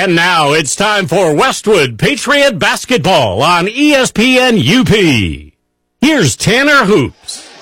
And now it's time for Westwood Patriot Basketball on ESPN UP. Here's Tanner Hoops.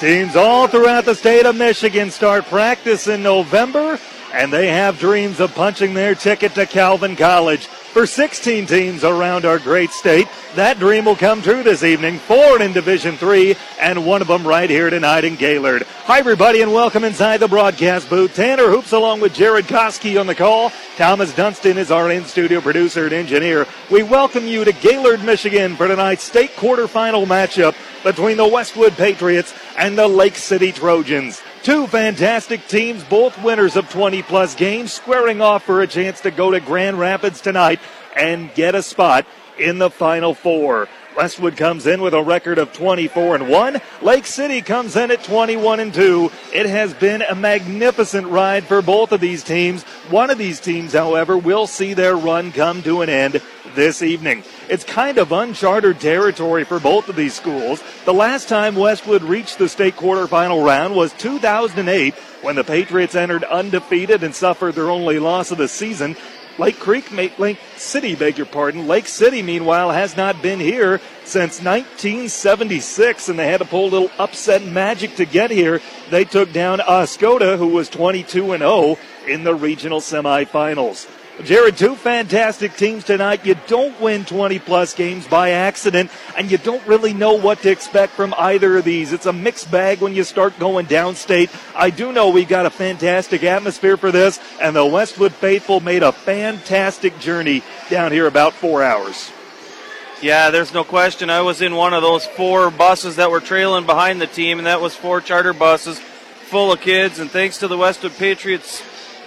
Teams all throughout the state of Michigan start practice in November, and they have dreams of punching their ticket to Calvin College. For 16 teams around our great state, that dream will come true this evening. Four in Division Three, and one of them right here tonight in Gaylord. Hi, everybody, and welcome inside the broadcast booth. Tanner Hoops along with Jared Koski on the call. Thomas Dunston is our in-studio producer and engineer. We welcome you to Gaylord, Michigan for tonight's state quarterfinal matchup between the Westwood Patriots and the Lake City Trojans. Two fantastic teams, both winners of 20 plus games, squaring off for a chance to go to Grand Rapids tonight and get a spot in the Final Four. Westwood comes in with a record of 24 and 1. Lake City comes in at 21 and 2. It has been a magnificent ride for both of these teams. One of these teams, however, will see their run come to an end this evening. It's kind of uncharted territory for both of these schools. The last time Westwood reached the state quarterfinal round was 2008 when the Patriots entered undefeated and suffered their only loss of the season. Lake Creek, Lake City, beg your pardon. Lake City, meanwhile, has not been here since 1976, and they had to pull a little upset magic to get here. They took down Oscoda, who was 22 and 0 in the regional semifinals. Jared, two fantastic teams tonight. You don't win 20 plus games by accident, and you don't really know what to expect from either of these. It's a mixed bag when you start going downstate. I do know we've got a fantastic atmosphere for this, and the Westwood faithful made a fantastic journey down here about four hours. Yeah, there's no question. I was in one of those four buses that were trailing behind the team, and that was four charter buses full of kids. And thanks to the Westwood Patriots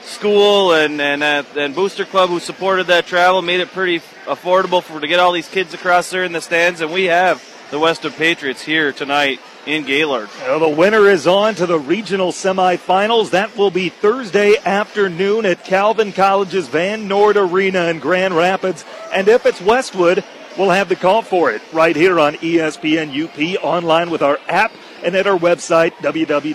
school and and uh, and Booster Club who supported that travel made it pretty affordable for to get all these kids across there in the stands, and we have the Westwood Patriots here tonight in Gaylord. Well, the winner is on to the regional semifinals. That will be Thursday afternoon at Calvin College's Van Noord Arena in Grand Rapids. And if it's Westwood, we'll have the call for it right here on ESPN UP online with our app and at our website, www.espnup.com.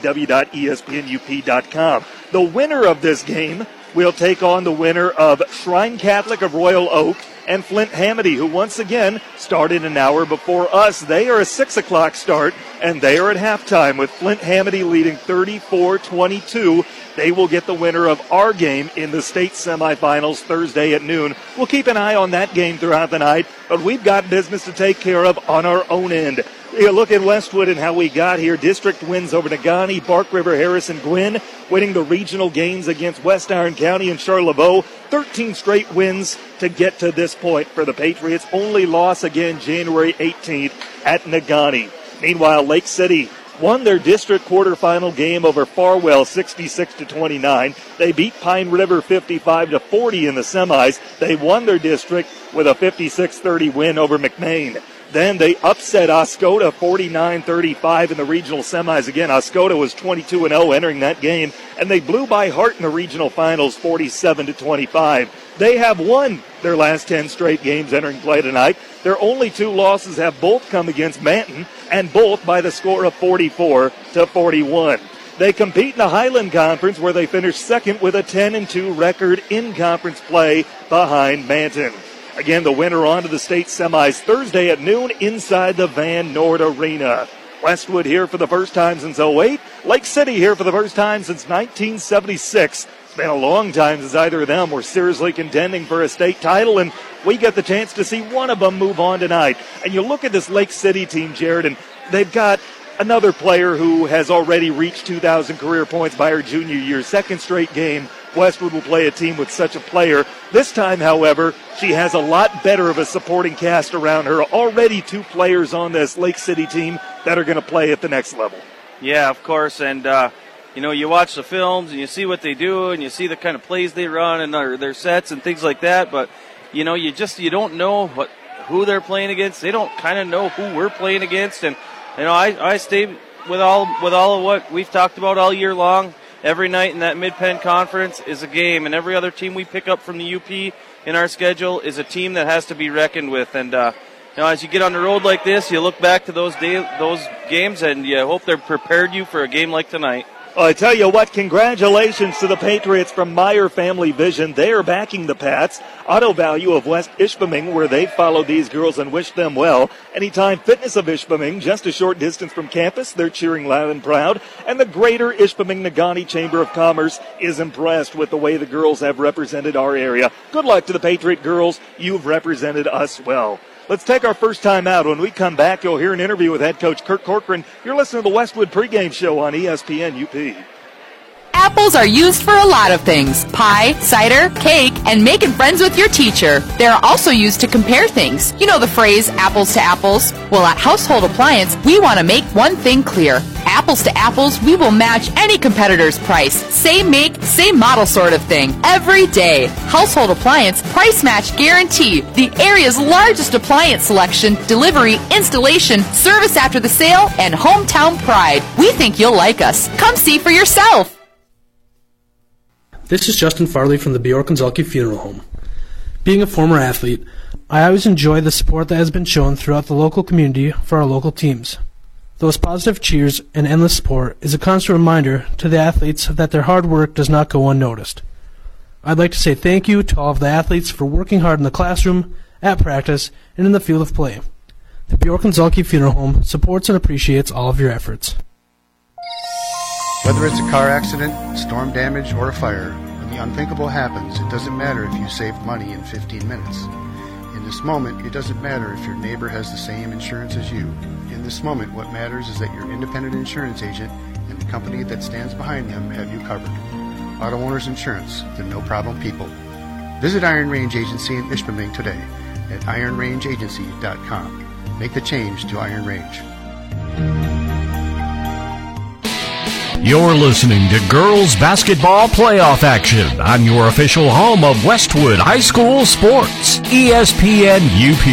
The winner of this game will take on the winner of Shrine Catholic of Royal Oak and Flint Hamady, who once again started an hour before us. They are a 6 o'clock start, and they are at halftime with Flint Hamady leading 34 22. They will get the winner of our game in the state semifinals Thursday at noon. We'll keep an eye on that game throughout the night, but we've got business to take care of on our own end. You look at Westwood and how we got here. District wins over Negaunee, Bark River, Harrison, Gwinn, winning the regional games against West Iron County and Charlevoix. 13 straight wins to get to this point for the Patriots. Only loss again January 18th at Negaunee. Meanwhile, Lake City won their district quarterfinal game over Farwell 66 to 29. They beat Pine River 55 to 40 in the semis. They won their district with a 56-30 win over McBain. Then they upset Oscoda 49-35 in the regional semis. Again, Oscoda was 22 0 entering that game, and they blew by Hart in the regional finals 47 25. They have won their last 10 straight games entering play tonight. Their only two losses have both come against Manton, and both by the score of 44 to 41. They compete in the Highland Conference where they finished second with a 10 2 record in conference play behind Manton. Again, the winner on to the state semis Thursday at noon inside the Van Noord Arena. Westwood here for the first time since 08. Lake City here for the first time since 1976. It's been a long time since either of them were seriously contending for a state title, and we get the chance to see one of them move on tonight. And you look at this Lake City team, Jared, and they've got another player who has already reached 2,000 career points by her junior year. Second straight game, Westwood will play a team with such a player. This time, however, she has a lot better of a supporting cast around her. Already two players on this Lake City team that are going to play at the next level. Yeah, of course, and uh, you know you watch the films and you see what they do and you see the kind of plays they run and their, their sets and things like that. But you know you just you don't know what who they're playing against. They don't kind of know who we're playing against, and you know I I stay with all with all of what we've talked about all year long. Every night in that Mid Penn Conference is a game, and every other team we pick up from the UP in our schedule is a team that has to be reckoned with. And uh, you know, as you get on the road like this, you look back to those day, those games, and you hope they're prepared you for a game like tonight. I tell you what, congratulations to the Patriots from Meyer Family Vision. They are backing the Pats. Auto Value of West Ishpeming, where they followed these girls and wished them well. Anytime Fitness of Ishpeming, just a short distance from campus, they're cheering loud and proud. And the Greater Ishpeming Negaunee Chamber of Commerce is impressed with the way the girls have represented our area. Good luck to the Patriot girls. You've represented us well. Let's take our first time out. When we come back, you'll hear an interview with head coach Kurt Corcoran. You're listening to the Westwood pregame show on ESPN UP. Apples are used for a lot of things pie, cider, cake, and making friends with your teacher. They are also used to compare things. You know the phrase apples to apples? Well, at Household Appliance, we want to make one thing clear. Apples to apples, we will match any competitor's price. Same make, same model sort of thing. Every day. Household Appliance, price match guarantee. The area's largest appliance selection, delivery, installation, service after the sale, and hometown pride. We think you'll like us. Come see for yourself. This is Justin Farley from the Bjork Funeral Home. Being a former athlete, I always enjoy the support that has been shown throughout the local community for our local teams. Those positive cheers and endless support is a constant reminder to the athletes that their hard work does not go unnoticed. I'd like to say thank you to all of the athletes for working hard in the classroom, at practice, and in the field of play. The Bjork Funeral Home supports and appreciates all of your efforts. Whether it's a car accident, storm damage, or a fire, when the unthinkable happens, it doesn't matter if you saved money in 15 minutes. In this moment, it doesn't matter if your neighbor has the same insurance as you. In this moment, what matters is that your independent insurance agent and the company that stands behind them have you covered. Auto Owners Insurance, the no problem people. Visit Iron Range Agency in Ishpeming today at ironrangeagency.com. Make the change to Iron Range. You're listening to girls basketball playoff action on your official home of Westwood High School Sports, ESPN UP.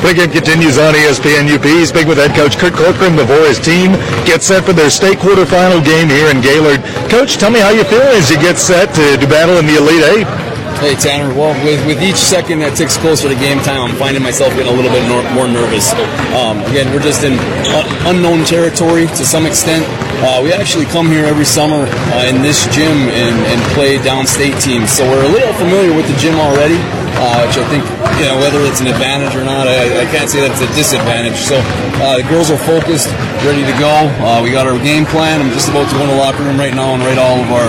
Pregame continues on ESPN UP. Speaking with head coach Kurt Corcoran before his team gets set for their state quarterfinal game here in Gaylord. Coach, tell me how you feel as you get set to do battle in the Elite Eight. Hey Tanner, well with, with each second that ticks closer to game time, I'm finding myself getting a little bit nor- more nervous. Um, again, we're just in uh, unknown territory to some extent. Uh, we actually come here every summer uh, in this gym and, and play downstate teams, so we're a little familiar with the gym already uh, which I think, you know, whether it's an advantage or not, I, I can't say that it's a disadvantage. So uh, the girls are focused, ready to go. Uh, we got our game plan. I'm just about to go in the locker room right now and write all of our,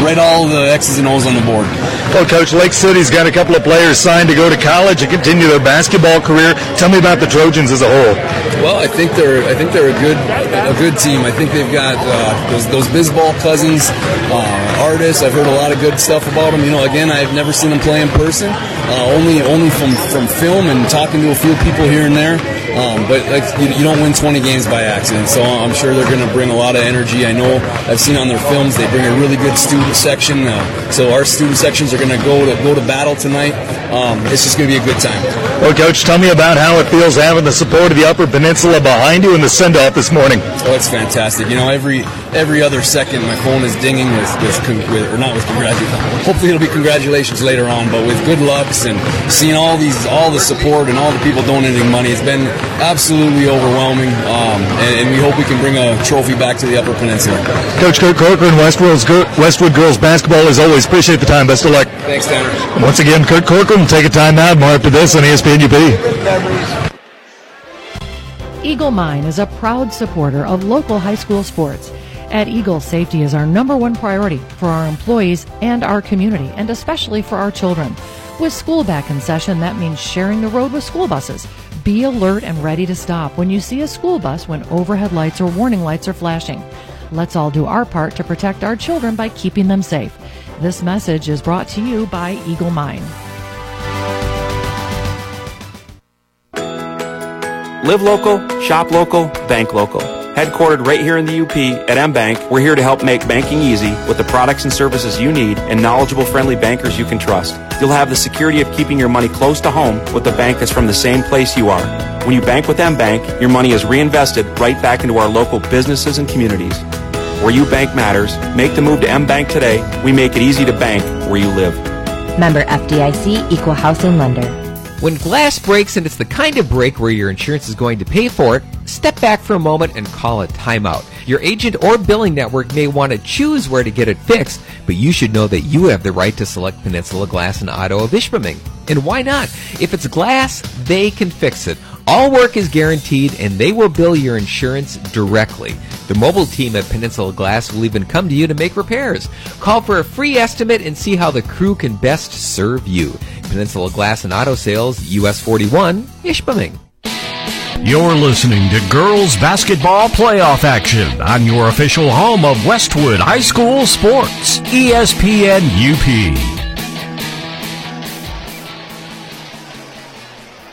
write all the X's and O's on the board. Well, Coach, Lake City's got a couple of players signed to go to college and continue their basketball career. Tell me about the Trojans as a whole. Well, I think they're I think they're a good a good team. I think they've got uh, those those Bisball cousins, uh, artists. I've heard a lot of good stuff about them. You know, again, I've never seen them play in person, uh, only only from from film and talking to a few people here and there. Um, but like you, you, don't win 20 games by accident, so I'm sure they're going to bring a lot of energy. I know I've seen on their films they bring a really good student section. Uh, so our student sections are going to go to go to battle tonight. Um, it's just going to be a good time. Well, coach, tell me about how it feels having the support of the Upper Peninsula behind you in the send off this morning. Oh, it's fantastic. You know, every every other second my phone is dinging with with, with or not with congratulations. Hopefully it'll be congratulations later on, but with good lucks and seeing all these all the support and all the people donating money, it's been absolutely overwhelming, um, and, and, we hope we can bring a trophy back to the Upper Peninsula. Coach Kurt Corcoran, Westwood's, Westwood girls basketball, as always, appreciate the time. Best of luck. Thanks, Tanner. Once again, Kurt Corcoran, take a time out. More after this on ESPN UP. Eagle Mine is a proud supporter of local high school sports. At Eagle, safety is our number one priority for our employees and our community, and especially for our children. With school back in session, that means sharing the road with school buses. Be alert and ready to stop when you see a school bus when overhead lights or warning lights are flashing. Let's all do our part to protect our children by keeping them safe. This message is brought to you by Eagle Mine. Live local, shop local, bank local. Headquartered right here in the UP at MBank, we're here to help make banking easy with the products and services you need and knowledgeable, friendly bankers you can trust. You'll have the security of keeping your money close to home with a bank that's from the same place you are. When you bank with MBank, your money is reinvested right back into our local businesses and communities. Where you bank matters. Make the move to MBank today. We make it easy to bank where you live. Member FDIC Equal Housing Lender. When glass breaks and it's the kind of break where your insurance is going to pay for it, step back for a moment and call a timeout. Your agent or billing network may want to choose where to get it fixed, but you should know that you have the right to select Peninsula Glass and Auto of Ishpeming. And why not? If it's glass, they can fix it. All work is guaranteed and they will bill your insurance directly. The mobile team at Peninsula Glass will even come to you to make repairs. Call for a free estimate and see how the crew can best serve you. Peninsula Glass and Auto Sales, US 41, Ishpeming. You're listening to girls basketball playoff action on your official home of Westwood High School Sports, ESPN UP.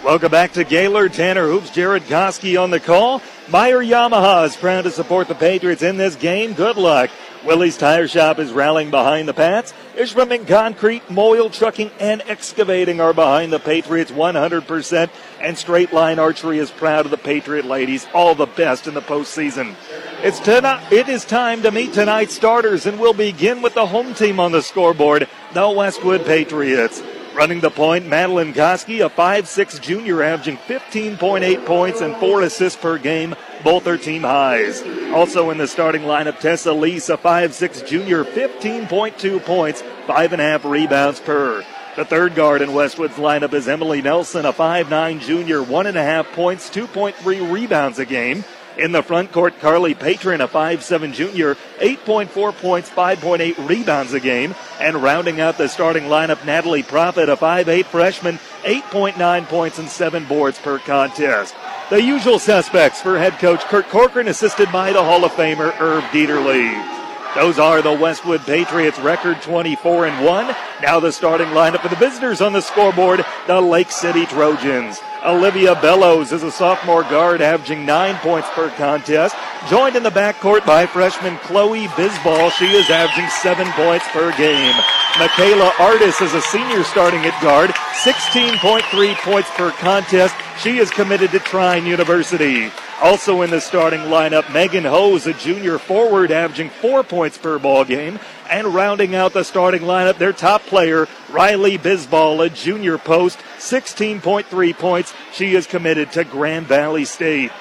Welcome back to Gaylord. Tanner Hoops, Jared Koski on the call. Meyer Yamaha is proud to support the Patriots in this game. Good luck. Willie's Tire Shop is rallying behind the Pats. Ishpeming Concrete, Moyle Trucking, and Excavating are behind the Patriots 100%. And Straight Line Archery is proud of the Patriot ladies. All the best in the postseason. It's tonight. It is time to meet tonight's starters, and we'll begin with the home team on the scoreboard, the Westwood Patriots. Running the point, Madeline Koski, a 5'6 junior, averaging 15.8 points and four assists per game. Both are team highs. Also in the starting lineup, Tessa Lease, a 5'6 junior, 15.2 points, five and a half rebounds per. The third guard in Westwood's lineup is Emily Nelson, a 5'9 junior, one and a half points, 2.3 rebounds a game. In the front court, Carly Patron, a 5'7 junior, 8.4 points, 5.8 rebounds a game. And rounding out the starting lineup, Natalie Profit, a 5'8 freshman, 8.9 points and 7 boards per contest. The usual suspects for head coach Kurt Corcoran, assisted by the Hall of Famer Irv Dieterle. Those are the Westwood Patriots record 24 and 1. Now the starting lineup for the visitors on the scoreboard, the Lake City Trojans. Olivia Bellows is a sophomore guard, averaging nine points per contest. Joined in the backcourt by freshman Chloe Bisball. She is averaging seven points per game. Michaela Artis is a senior starting at guard, 16.3 points per contest. She is committed to Trine University. Also in the starting lineup, Megan Hose, a junior forward, averaging four points per ball game. And rounding out the starting lineup, their top player, Riley Bisball, a junior post, 16.3 points. She is committed to Grand Valley State.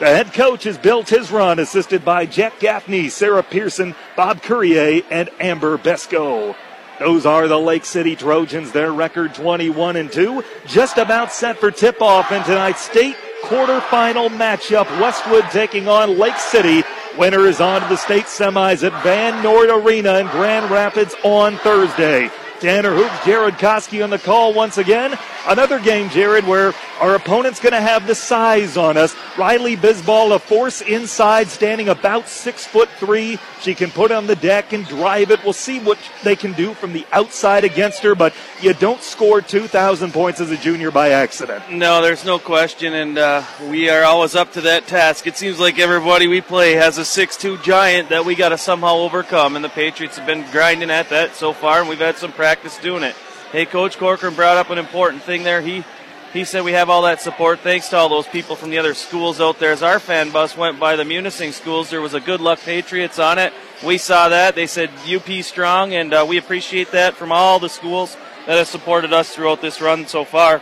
The head coach has built his run, assisted by Jack Gaffney, Sarah Pearson, Bob Courier, and Amber Besco. Those are the Lake City Trojans. Their record 21 and 2, just about set for tip off in tonight's state quarterfinal matchup. Westwood taking on Lake City. Winner is on to the state semis at Van Noord Arena in Grand Rapids on Thursday. Tanner Hoops, Jared Koski on the call once again. Another game, Jared, where our opponent's going to have the size on us. Riley Bisball, a force inside, standing about six foot three. She can put on the deck and drive it. We'll see what they can do from the outside against her, but you don't score 2,000 points as a junior by accident. No, there's no question, and uh, we are always up to that task. It seems like everybody we play has a six-two giant that we got to somehow overcome, and the Patriots have been grinding at that so far, and we've had some practice doing it. Hey, Coach Corcoran brought up an important thing there. He he said we have all that support thanks to all those people from the other schools out there. As our fan bus went by the Munising schools, there was a Good Luck Patriots on it. We saw that. They said UP strong, and uh, we appreciate that from all the schools that have supported us throughout this run so far.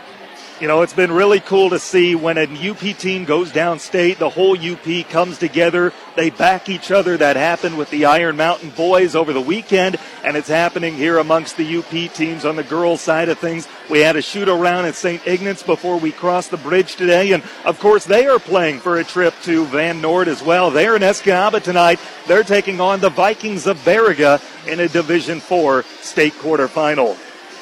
You know, it's been really cool to see when a UP team goes downstate, the whole UP comes together. They back each other. That happened with the Iron Mountain boys over the weekend, and it's happening here amongst the UP teams on the girls' side of things. We had a shoot around at St. Ignace before we crossed the bridge today, and of course, they are playing for a trip to Van Noord as well. They're in Escanaba tonight. They're taking on the Vikings of Baraga in a Division Four state quarterfinal.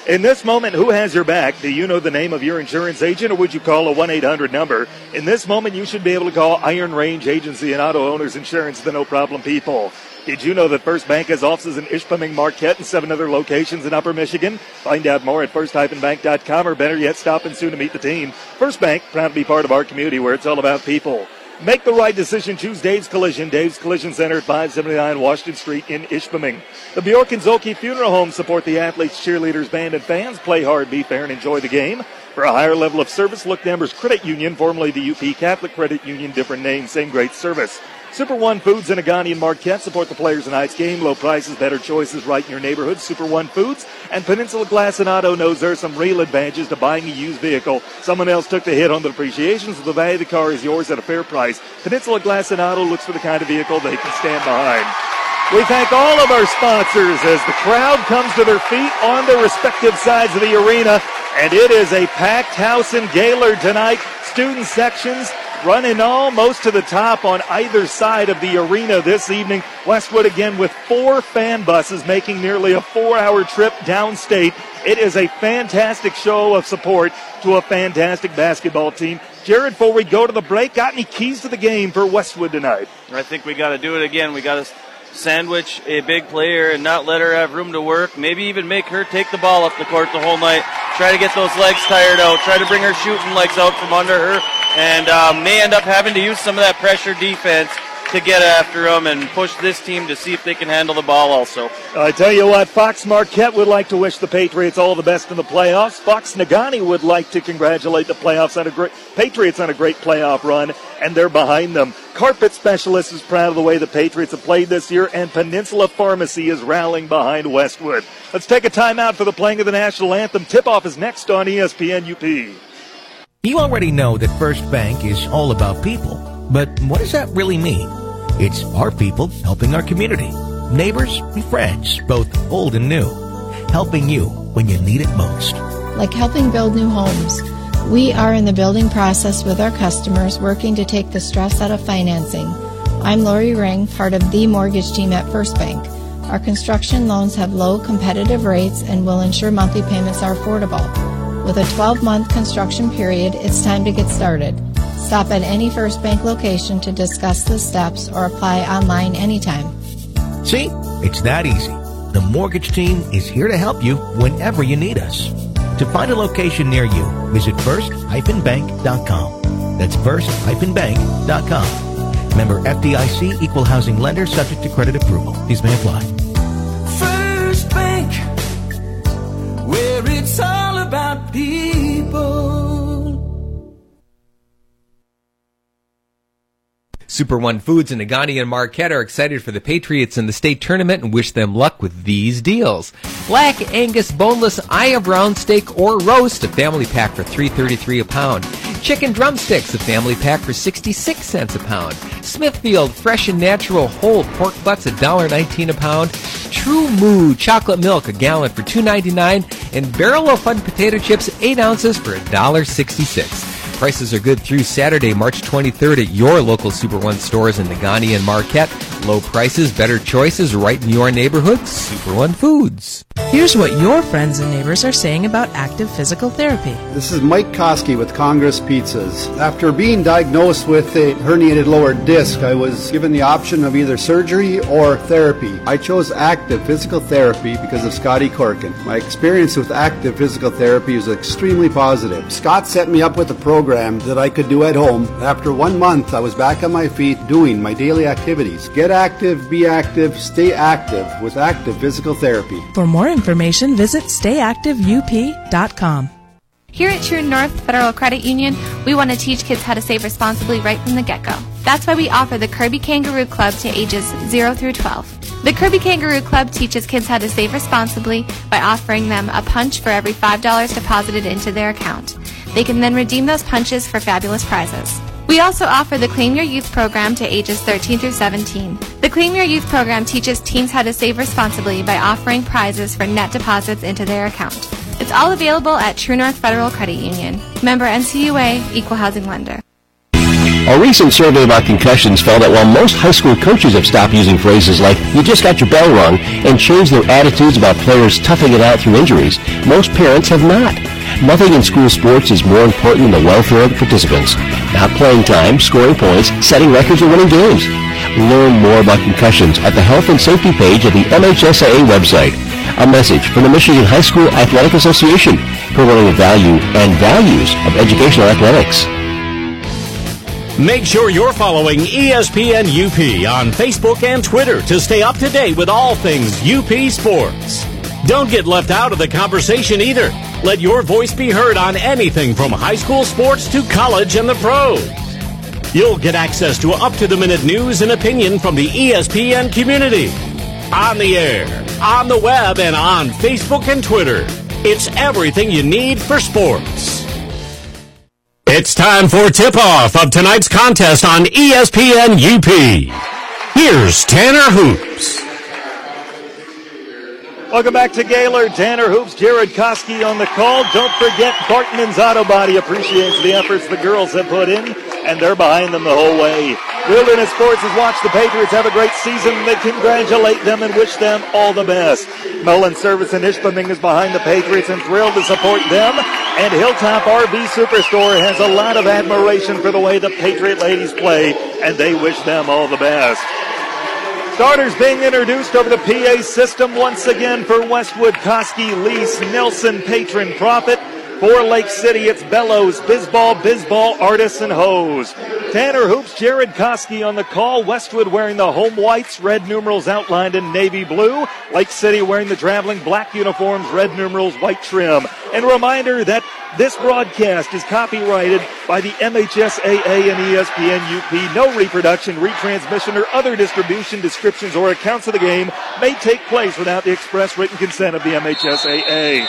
In this moment, who has your back? Do you know the name of your insurance agent or would you call a 1 800 number? In this moment, you should be able to call Iron Range Agency and Auto Owners Insurance, the no problem people. Did you know that First Bank has offices in Ishpeming, Marquette, and seven other locations in Upper Michigan? Find out more at first-bank.com or better yet, stop in soon to meet the team. First Bank, proud to be part of our community where it's all about people. Make the right decision. Choose Dave's Collision. Dave's Collision Center at 579 Washington Street in Ishpeming. The Bjork and Zhulkie Funeral Home support the athletes, cheerleaders, band, and fans. Play hard, be fair, and enjoy the game. For a higher level of service, look to Embers Credit Union, formerly the UP Catholic Credit Union, different name, same great service. Super One Foods in Negaunee and Marquette support the players in tonight's game. Low prices, better choices right in your neighborhood. Super One Foods and Peninsula Glass and Auto knows there are some real advantages to buying a used vehicle. Someone else took the hit on the depreciation, so the value of the car is yours at a fair price. Peninsula Glass and Auto looks for the kind of vehicle they can stand behind. We thank all of our sponsors as the crowd comes to their feet on their respective sides of the arena. And it is a packed house in Gaylord tonight. Student sections running almost to the top on either side of the arena this evening. Westwood again with four fan buses making nearly a four hour trip downstate. It is a fantastic show of support to a fantastic basketball team. Jared, before we go to the break, got any keys to the game for Westwood tonight? I think we got to do it again. We got to sandwich a big player and not let her have room to work. Maybe even make her take the ball up the court the whole night. Try to get those legs tired out. Try to bring her shooting legs out from under her, and uh, may end up having to use some of that pressure defense to get after them and push this team to see if they can handle the ball also. I tell you what, Fox Marquette would like to wish the Patriots all the best in the playoffs. Fox Negaunee would like to congratulate the playoffs on a great Patriots on a great playoff run, and they're behind them. Carpet Specialist is proud of the way the Patriots have played this year, and Peninsula Pharmacy is rallying behind Westwood. Let's take a timeout for the playing of the national anthem. Tip-off is next on ESPN UP. You already know that First Bank is all about people, but what does that really mean? It's our people helping our community, neighbors and friends, both old and new, helping you when you need it most. Like helping build new homes. We are in the building process with our customers, working to take the stress out of financing. I'm Lori Ring, part of the mortgage team at First Bank. Our construction loans have low competitive rates and will ensure monthly payments are affordable. With a 12 month construction period, it's time to get started. Stop at any First Bank location to discuss the steps or apply online anytime. See, it's that easy. The mortgage team is here to help you whenever you need us. To find a location near you, visit first-bank.com. That's first-bank.com. Member FDIC equal housing lender subject to credit approval. These may apply. Super One Foods and Negaunee and Marquette are excited for the Patriots in the state tournament and wish them luck with these deals. Black Angus boneless eye of brown steak or roast, a family pack for $3.33 a pound. Chicken drumsticks, a family pack for 66 cents a pound. Smithfield fresh and natural whole pork butts, $1.19 a pound. True Moo chocolate milk, a gallon for $2.99. And Barrel of Fun potato chips, 8 ounces for $1.66. Prices are good through Saturday, March 23rd at your local Super One stores in Negaunee and Marquette. Low prices, better choices right in your neighborhood. Super One Foods. Here's what your friends and neighbors are saying about active physical therapy. This is Mike Koski with Congress Pizzas. After being diagnosed with a herniated lower disc, I was given the option of either surgery or therapy. I chose active physical therapy because of Scotty Corkin. My experience with active physical therapy was extremely positive. Scott set me up with a program that I could do at home. After one month, I was back on my feet doing my daily activities. Get active, be active, stay active with active physical therapy. For more information, visit stayactiveup.com. Here at True North Federal Credit Union, we want to teach kids how to save responsibly right from the get go. That's why we offer the Kirby Kangaroo Club to ages 0 through 12. The Kirby Kangaroo Club teaches kids how to save responsibly by offering them a punch for every $5 deposited into their account. They can then redeem those punches for fabulous prizes. We also offer the Claim Your Youth program to ages 13 through 17. The Claim Your Youth program teaches teens how to save responsibly by offering prizes for net deposits into their account. It's all available at True North Federal Credit Union. Member NCUA, Equal Housing Lender. A recent survey about concussions found that while most high school coaches have stopped using phrases like, you just got your bell rung, and changed their attitudes about players toughing it out through injuries, most parents have not. Nothing in school sports is more important than the welfare of the participants. Not playing time, scoring points, setting records, or winning games. Learn more about concussions at the Health and Safety page of the MHSAA website. A message from the Michigan High School Athletic Association, promoting the value and values of educational athletics. Make sure you're following ESPN UP on Facebook and Twitter to stay up to date with all things UP sports. Don't get left out of the conversation either. Let your voice be heard on anything from high school sports to college and the pros. You'll get access to up to the minute news and opinion from the ESPN community. On the air, on the web, and on Facebook and Twitter. It's everything you need for sports. It's time for tip off of tonight's contest on ESPN UP. Here's Tanner Hoops. Welcome back to Gaylord. Tanner Hoops, Jared Koski on the call. Don't forget Bartman's Auto Body appreciates the efforts the girls have put in, and they're behind them the whole way. Wilderness Sports has watched the Patriots have a great season. They congratulate them and wish them all the best. Mullen Service in Ishpeming is behind the Patriots and thrilled to support them. And Hilltop RV Superstore has a lot of admiration for the way the Patriot ladies play, and they wish them all the best. Starters being introduced over the PA system once again for Westwood, Koski, Lease, Nelson, Patron, Profit. For Lake City, it's Bellows, Bizball, Bizball, Artis, and Hose. Tanner Hoops, Jared Koski on the call. Westwood wearing the home whites, red numerals outlined in navy blue. Lake City wearing the traveling black uniforms, red numerals, white trim. And reminder that this broadcast is copyrighted by the MHSAA and ESPN UP. No reproduction, retransmission, or other distribution, descriptions, or accounts of the game may take place without the express written consent of the MHSAA.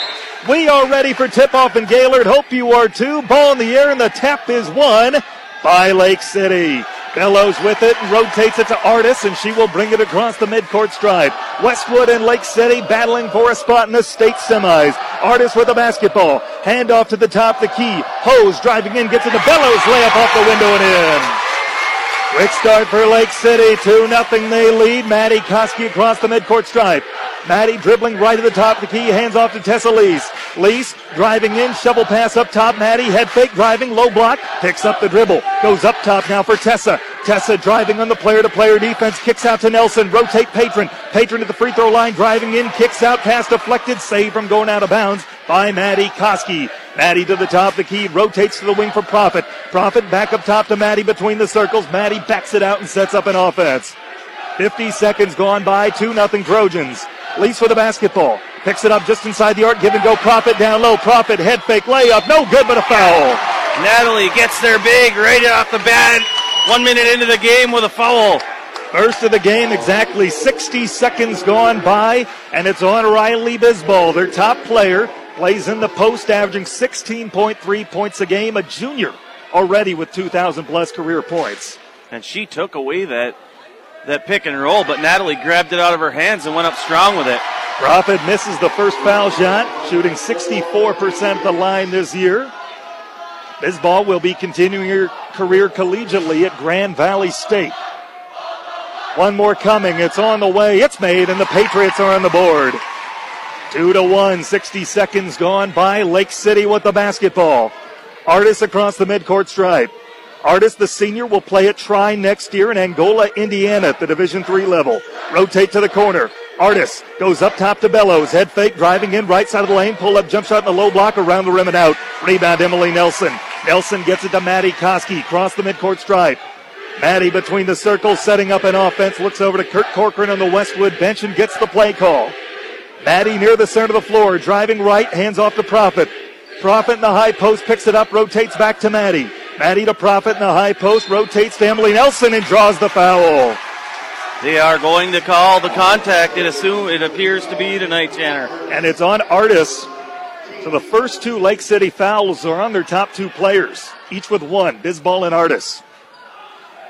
We are ready for tip off in Gaylord. Hope you are too. Ball in the air, and the tap is won by Lake City. Bellows with it and rotates it to Artis, and she will bring it across the midcourt stripe. Westwood and Lake City battling for a spot in the state semis. Artis with the basketball. Hand off to the top, the key. Hose driving in, gets it to Bellows, layup off the window and in. Quick start for Lake City. 2 nothing they lead. Maddie Koski across the midcourt stripe. Maddie dribbling right to the top of the key. Hands off to Tessa Lease. Lease driving in. Shovel pass up top. Maddie head fake driving. Low block. Picks up the dribble. Goes up top now for Tessa. Tessa driving on the player to player defense. Kicks out to Nelson. Rotate Patron. Patron to the free throw line. Driving in. Kicks out. Pass deflected. Save from going out of bounds by Maddie Koski. Maddie to the top of the key. Rotates to the wing for Profit. Profit back up top to Maddie between the circles. Maddie backs it out and sets up an offense. 50 seconds gone by. 2 nothing Trojans. Lease with the basketball. Picks it up just inside the arc. Give and go. Profit down low. Profit head fake layup. No good, but a foul. Natalie gets there big right off the bat. One minute into the game with a foul. First of the game, exactly 60 seconds gone by, and it's on Riley Bisball, their top player. Plays in the post, averaging 16.3 points a game, a junior already with 2,000 plus career points. And she took away that that pick and roll, but Natalie grabbed it out of her hands and went up strong with it. Profit misses the first foul shot, shooting 64% the line this year. Bisball will be continuing her career collegiately at Grand Valley State. One more coming. It's on the way. It's made, and the Patriots are on the board. Two to one. 60 seconds gone by. Lake City with the basketball. Artis across the midcourt stripe. Artis, the senior, will play at Trine next year in Angola, Indiana at the Division Three level. Rotate to the corner. Artis goes up top to Bellows. Head fake, driving in right side of the lane. Pull up jump shot in the low block around the rim and out. Rebound Emily Nelson. Nelson gets it to Maddie Koski. Cross the midcourt stripe. Maddie between the circles, setting up an offense. Looks over to Kurt Corcoran on the Westwood bench and gets the play call. Maddie near the center of the floor, driving right, hands off to Profit. Profit in the high post, picks it up, rotates back to Maddie. Maddie to Profit in the high post, rotates to Emily Nelson and draws the foul. They are going to call the contact. It assume it appears to be tonight, Tanner. And it's on Artis. So the first two Lake City fouls are on their top two players, each with one, Bisball and Artis.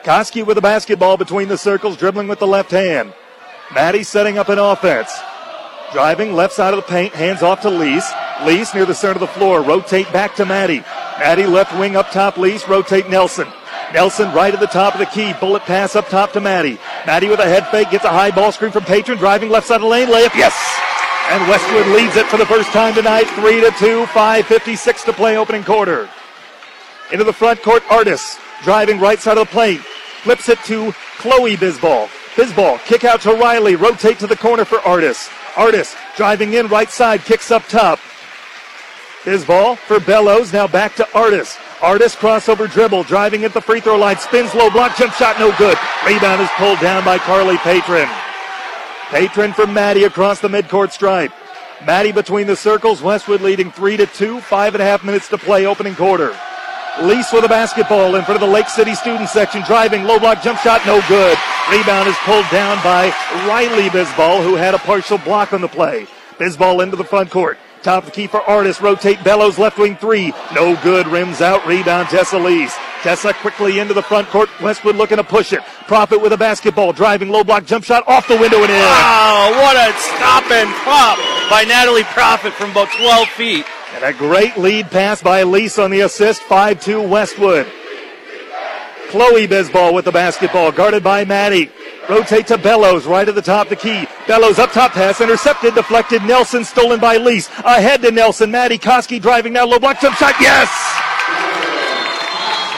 Koski with the basketball between the circles, dribbling with the left hand. Maddie setting up an offense. Driving left side of the paint, hands off to Lease. Lease near the center of the floor, rotate back to Maddie. Maddie left wing up top, Lease, rotate Nelson. Nelson right at the top of the key, bullet pass up top to Maddie. Maddie with a head fake, gets a high ball screen from Patron, driving left side of the lane, layup, yes! And Westwood leads it for the first time tonight, 3 to 2, 5.56 to play opening quarter. Into the front court, Artis, driving right side of the plate, flips it to Chloe Bisball. Bisball, kick out to Riley, rotate to the corner for Artis. Artis driving in right side, kicks up top. Bisball for Bellows, now back to Artis. Artis crossover dribble, driving at the free throw line, spins low block, jump shot, no good. Rebound is pulled down by Carly Patron. Patron for Maddie across the midcourt stripe. Maddie between the circles, Westwood leading three to two, five and a half minutes to play, opening quarter. Lease with a basketball in front of the Lake City student section. Driving, low block jump shot, no good. Rebound is pulled down by Riley Bisball, who had a partial block on the play. Bisball into the front court. Top of the key for Artis. Rotate Bellows left wing three. No good. Rims out. Rebound Tessa Lease. Tessa quickly into the front court. Westwood looking to push it. Profit with a basketball. Driving low block jump shot off the window and in. Wow, what a stop and pop by Natalie Profit from about 12 feet. And a great lead pass by Lease on the assist. 5-2 Westwood. Chloe Bisball with the basketball, guarded by Maddie. Rotate to Bellows, right at the top, the key. Bellows up top pass, intercepted, deflected. Nelson stolen by Lease. Ahead to Nelson. Maddie Koski driving now, low block jump shot. Yes!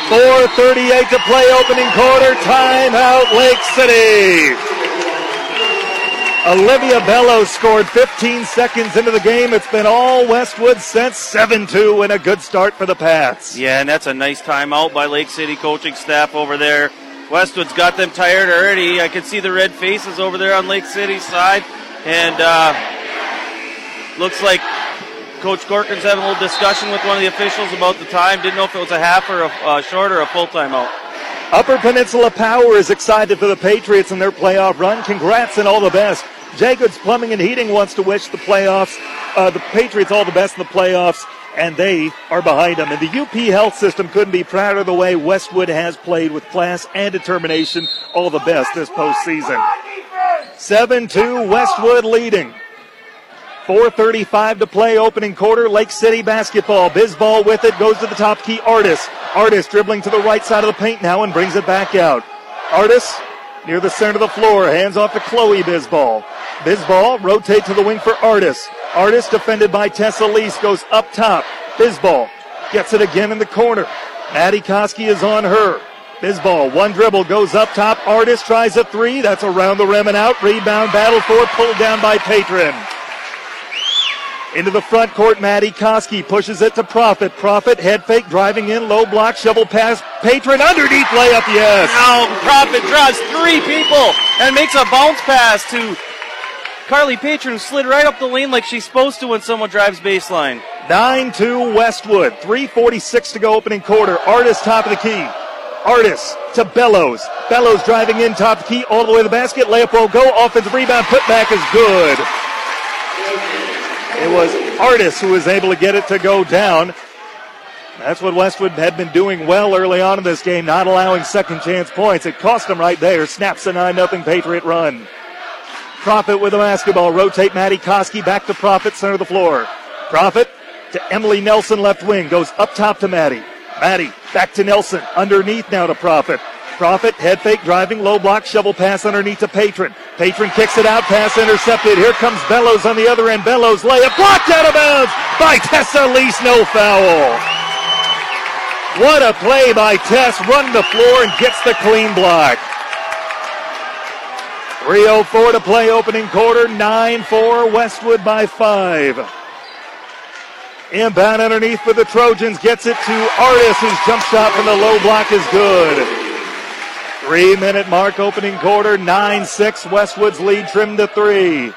4.38 to play, opening quarter. Timeout, Lake City. Olivia Bello scored 15 seconds into the game. It's been all Westwood since 7-2 and a good start for the Pats. Yeah, and that's a nice timeout by Lake City coaching staff over there. Westwood's got them tired already. I can see the red faces over there on Lake City's side. And uh, looks like Coach Corcoran's having a little discussion with one of the officials about the time. Didn't know if it was a half or a uh, short or a full timeout. Upper Peninsula Power is excited for the Patriots and their playoff run. Congrats and all the best. Jacobs Plumbing and Heating wants to wish the playoffs, uh, the Patriots all the best in the playoffs, and they are behind them. And the UP Health System couldn't be prouder of the way Westwood has played with class and determination. All the best this postseason. 7-2 Westwood leading. 4.35 to play, opening quarter. Lake City basketball. Bisball with it, goes to the top key. Artis. Artis dribbling to the right side of the paint now and brings it back out. Artis near the center of the floor. Hands off to Chloe Bisball. Bisball rotate to the wing for Artis. Artis defended by Tessa Lease goes up top. Bisball gets it again in the corner. Maddie Koski is on her. Bisball, one dribble, goes up top. Artis tries a three. That's around the rim and out. Rebound battle for pulled down by Patron. Into the front court, Maddie Koski pushes it to Profit. Profit, head fake, driving in, low block, shovel pass. Patron underneath layup, yes. Now Profit draws three people and makes a bounce pass to Carly Patron, who slid right up the lane like she's supposed to when someone drives baseline. 9-2 Westwood. 3.46 to go opening quarter. Artis top of the key. Artis to Bellows. Bellows driving in top of the key all the way to the basket. Layup will go. Offensive rebound. Putback is good. It was Artis who was able to get it to go down. That's what Westwood had been doing well early on in this game, not allowing second chance points. It cost them right there. Snaps a 9 0 Patriot run. Profit with the basketball. Rotate Maddie Koski back to Profit, center of the floor. Profit to Emily Nelson, left wing. Goes up top to Maddie. Maddie back to Nelson. Underneath now to Profit. Profit, head fake, driving, low block, shovel pass underneath to Patron. Patron kicks it out, pass intercepted. Here comes Bellows on the other end. Bellows layup blocked out of bounds by Tessa Lease, no foul. What a play by Tess, running the floor and gets the clean block. 3.04 to play opening quarter, 9-4 Westwood by 5. Inbound underneath for the Trojans, gets it to Artis, whose jump shot from the low block is good. Three minute mark opening quarter, 9-6. Westwood's lead trimmed to three.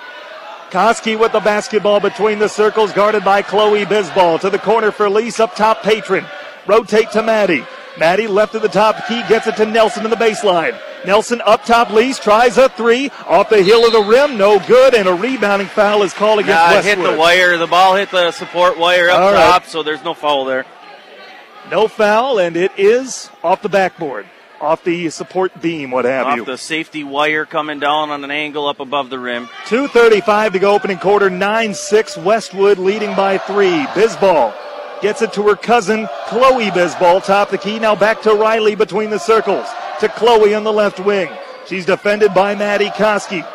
Koski with the basketball between the circles, guarded by Chloe Bisball. To the corner for Lease, up top Patron. Rotate to Maddie. Maddie left at the top key, gets it to Nelson in the baseline. Nelson up top, Lease tries a three off the heel of the rim, no good, and a rebounding foul is called against nah, Westwood. hit the wire. The ball hit the support wire up All top, right. so there's no foul there. No foul, and it is off the backboard, off the support beam, what have Off you. the safety wire coming down on an angle up above the rim. 2.35 to go opening quarter, 9-6 Westwood leading by three. Bisball gets it to her cousin, Chloe Bisball, top the key. Now back to Riley between the circles. To Chloe on the left wing. She's defended by Maddie Koski.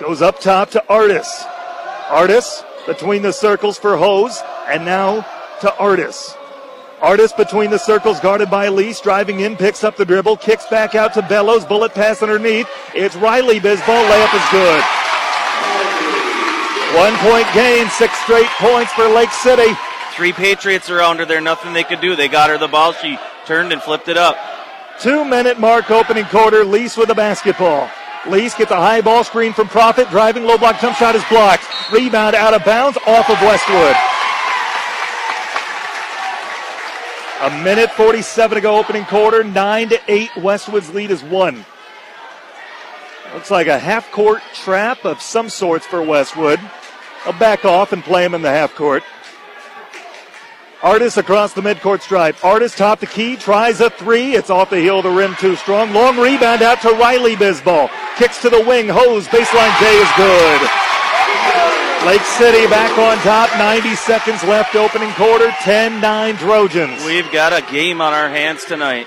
Goes up top to Artis. Artis between the circles for Hose. And now to Artis. Artis between the circles, guarded by Lease, driving in, picks up the dribble, kicks back out to Bellows, bullet pass underneath. It's Riley Bisball, layup is good. One point gain, six straight points for Lake City. Three Patriots around her there, nothing they could do. They got her the ball. She turned and flipped it up. Two minute mark opening quarter. Lease with the basketball. Lease gets a high ball screen from Profit. Driving low block jump shot is blocked. Rebound out of bounds off of Westwood. A minute 47 to go, opening quarter. 9 to 8. Westwood's lead is 1. Looks like a half court trap of some sorts for Westwood. I'll back off and play him in the half court. Artis across the midcourt stripe. Artis top the key, tries a three. It's off the heel of the rim, too strong. Long rebound out to Riley Bisball. Kicks to the wing, hose, baseline J is good. Lake City back on top, 90 seconds left, opening quarter, 10 9 Trojans. We've got a game on our hands tonight.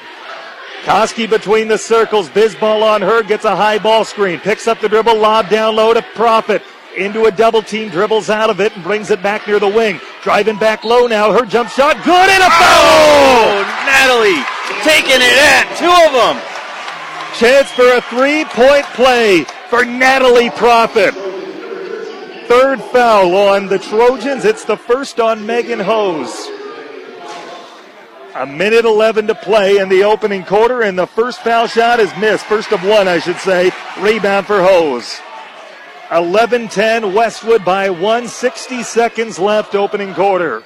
Koski between the circles, Bisball on her, gets a high ball screen, picks up the dribble, lob down low to Profit into a double team, dribbles out of it and brings it back near the wing. Driving back low now, her jump shot, good and a oh, foul! Oh, Natalie taking it at two of them. Chance for a three point play for Natalie Profit. Third foul on the Trojans. It's the first on Megan Hose. A minute 11 to play in the opening quarter, and the first foul shot is missed. First of one, I should say. Rebound for Hose. 11 10, Westwood by one, 60 seconds left, opening quarter.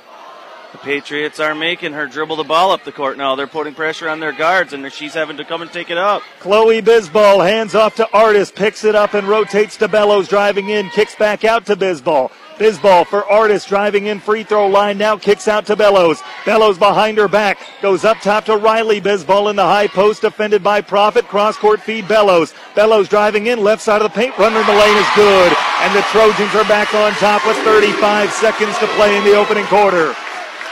The Patriots are making her dribble the ball up the court now. They're putting pressure on their guards, and she's having to come and take it up. Chloe Bisball hands off to Artis, picks it up and rotates to Bellows, driving in, kicks back out to Bisball. Bisball for Artis driving in free throw line now kicks out to Bellows. Bellows behind her back goes up top to Riley Bisball in the high post defended by Profit. Cross court feed Bellows. Bellows driving in left side of the paint. Runner in the lane is good. And the Trojans are back on top with 35 seconds to play in the opening quarter.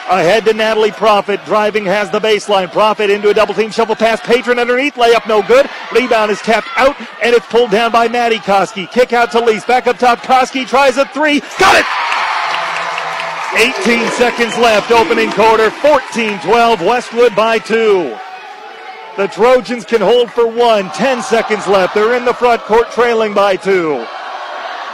Ahead to Natalie Profit. Driving has the baseline. Profit into a double team shuffle pass. Patron underneath. Layup no good. Rebound is tapped out and it's pulled down by Maddie Koski. Kick out to Lease. Back up top. Koski tries a three. Got it! 18 seconds left. Opening quarter. 14 12. Westwood by two. The Trojans can hold for one. 10 seconds left. They're in the front court trailing by two.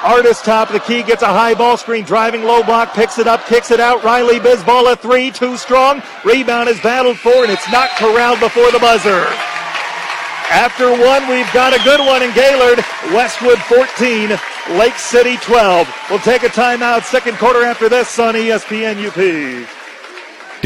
Artis top of the key gets a high ball screen, driving low block, picks it up, kicks it out. Riley Bisball a three, too strong. Rebound is battled for, and it's not corralled before the buzzer. After one, we've got a good one in Gaylord. Westwood 14, Lake City 12. We'll take a timeout. Second quarter after this on ESPN UP.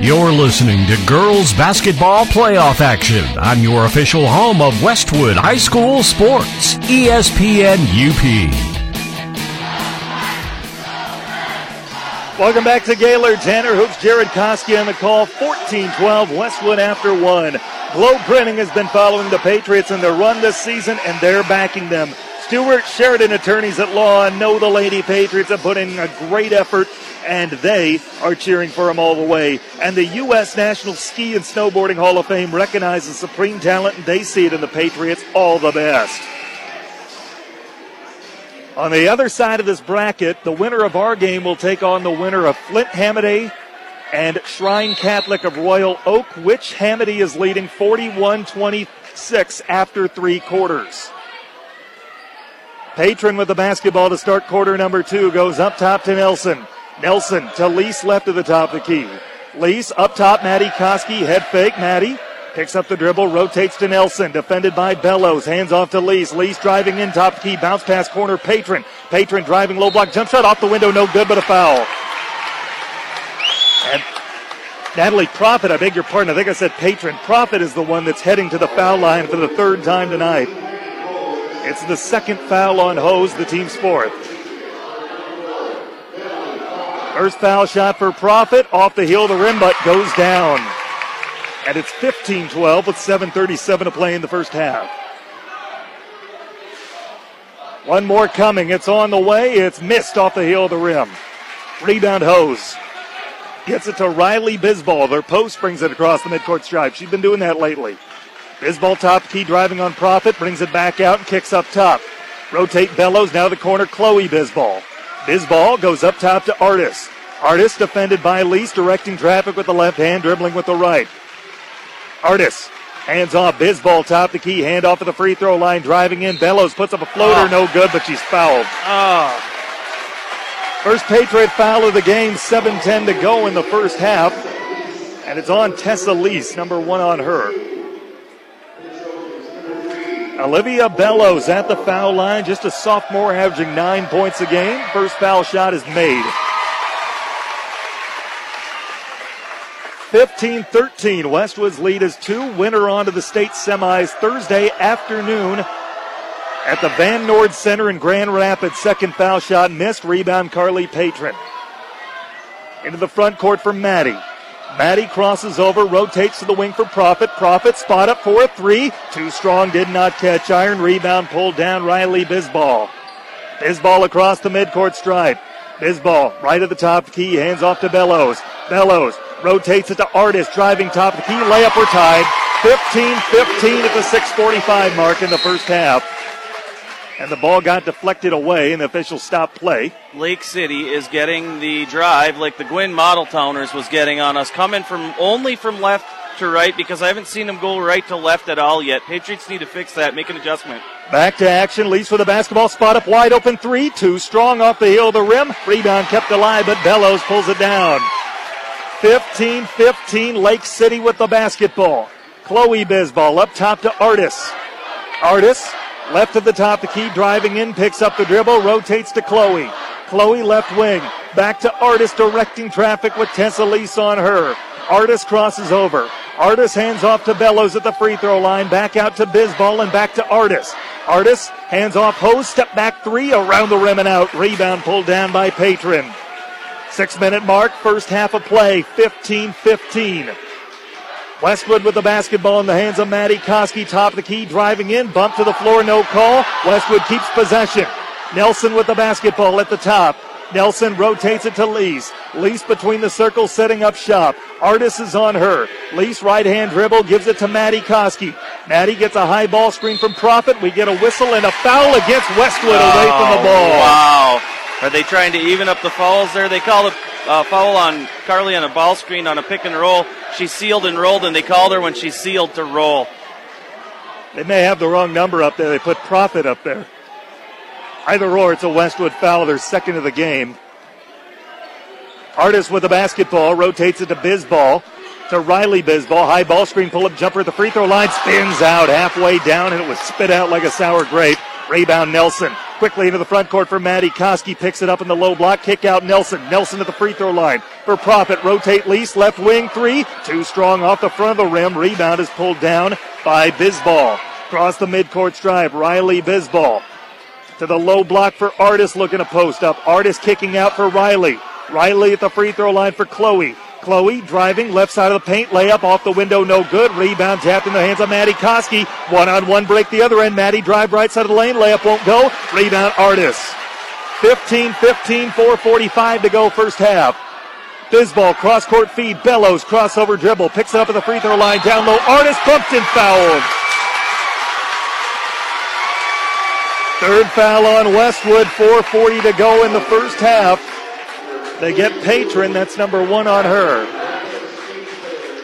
You're listening to girls basketball playoff action on your official home of Westwood High School Sports, ESPN UP. Welcome back to Gaylord. Tanner Hoops, Jared Koski on the call. 14-12, Westwood after one. Globe Printing has been following the Patriots in their run this season, and they're backing them. Stewart Sheridan attorneys at law know the Lady Patriots have put in a great effort, and they are cheering for them all the way. And the U.S. National Ski and Snowboarding Hall of Fame recognizes supreme talent, and they see it in the Patriots. All the best. On the other side of this bracket, the winner of our game will take on the winner of Flint Hamady and Shrine Catholic of Royal Oak, which Hamady is leading 41 26 after three quarters. Patron with the basketball to start quarter number two goes up top to Nelson. Nelson to Lease left of the top of the key. Lease up top, Maddie Koski, head fake, Maddie. Picks up the dribble, rotates to Nelson, defended by Bellows, hands off to Lease. Lease driving in, top key, bounce pass corner, Patron. Patron driving low block, jump shot off the window, no good, but a foul. And Natalie Profit, I beg your pardon, I think I said Patron. Profit is the one that's heading to the foul line for the third time tonight. It's the second foul on Hose, the team's fourth. First foul shot for Profit, off the heel of the rim, but goes down. And it's 15 12 with 7.37 to play in the first half. One more coming. It's on the way. It's missed off the heel of the rim. Rebound Hose. Gets it to Riley Bisball. Their post brings it across the midcourt stripe. She's been doing that lately. Bisball top key driving on Profit, brings it back out and kicks up top. Rotate Bellows, now the corner, Chloe Bisball. Bisball goes up top to Artis. Artis defended by Lease, directing traffic with the left hand, dribbling with the right. Artis Hands off. Bisball top the key. Hand off at the free throw line. Driving in. Bellows puts up a floater. Oh. No good, but she's fouled. Oh. First Patriot foul of the game. 7-10 to go in the first half. And it's on Tessa Lease, number one on her. Olivia Bellows at the foul line, just a sophomore averaging nine points a game. First foul shot is made. 15 13. Westwood's lead is two. Winner on to the state semis Thursday afternoon at the Van Noord Center in Grand Rapids. Second foul shot missed. Rebound Carly Patron. Into the front court for Maddie. Maddie crosses over, rotates to the wing for Profit. Profit spot up for a three. Too strong, did not catch iron. Rebound pulled down Riley Bisball. Bisball across the midcourt stripe. Bisball right at the top key, hands off to Bellows. Bellows rotates it to Artis, driving top of the key. Layup, we're tied. 15-15 at the 6:45 mark in the first half. And the ball got deflected away, and the official stopped play. Lake City is getting the drive like the Gwinn Model Towners was getting on us, coming from only from left to right because I haven't seen them go right to left at all yet. Patriots need to fix that, make an adjustment. Back to action. Lease with a basketball spot up wide open three. Too strong off the heel of the rim. Rebound kept alive, but Bellows pulls it down. 15 15. Lake City with the basketball. Chloe Bisball up top to Artis. Artis left of the top, the key driving in, picks up the dribble, rotates to Chloe. Chloe left wing. Back to Artis directing traffic with Tessa Lease on her. Artis crosses over. Artis hands off to Bellows at the free throw line. Back out to Bisball and back to Artis. Artis hands off Hose. Step back three around the rim and out. Rebound pulled down by Patron. Six minute mark. First half of play. 15 15. Westwood with the basketball in the hands of Maddie Koski. Top of the key. Driving in. Bump to the floor. No call. Westwood keeps possession. Nelson with the basketball at the top. Nelson rotates it to Lease. Lease between the circles, setting up shop. Artis is on her. Lease right hand dribble, gives it to Maddie Koski. Maddie gets a high ball screen from Profit. We get a whistle and a foul against Westwood away from the oh, ball. Wow. Are they trying to even up the fouls there? They called a uh, foul on Carly on a ball screen on a pick and roll. She sealed and rolled, and they called her when she sealed to roll. They may have the wrong number up there. They put Profit up there. Either or, it's a Westwood foul, their second of the game. Artis with the basketball, rotates it to Bisball, to Riley Bisball. High ball screen, pull up jumper at the free throw line, spins out halfway down, and it was spit out like a sour grape. Rebound Nelson. Quickly into the front court for Maddie. Koski picks it up in the low block. Kick out Nelson. Nelson at the free throw line. For Profit. Rotate Lease. Left wing three. Too strong off the front of the rim. Rebound is pulled down by Bisball. Across the midcourt drive. Riley Bisball. To the low block for Artis looking to post up. Artis kicking out for Riley. Riley at the free throw line for Chloe. Chloe driving left side of the paint, layup off the window, no good. Rebound tapped in the hands of Maddie Koski. One on one break the other end. Maddie drive right side of the lane, layup won't go. Rebound Artis. 15 15, 445 to go first half. Bisball cross court feed, Bellows crossover dribble, picks it up at the free throw line, down low. Artis bumped and fouled. Third foul on Westwood, 440 to go in the first half. They get Patron, that's number one on her.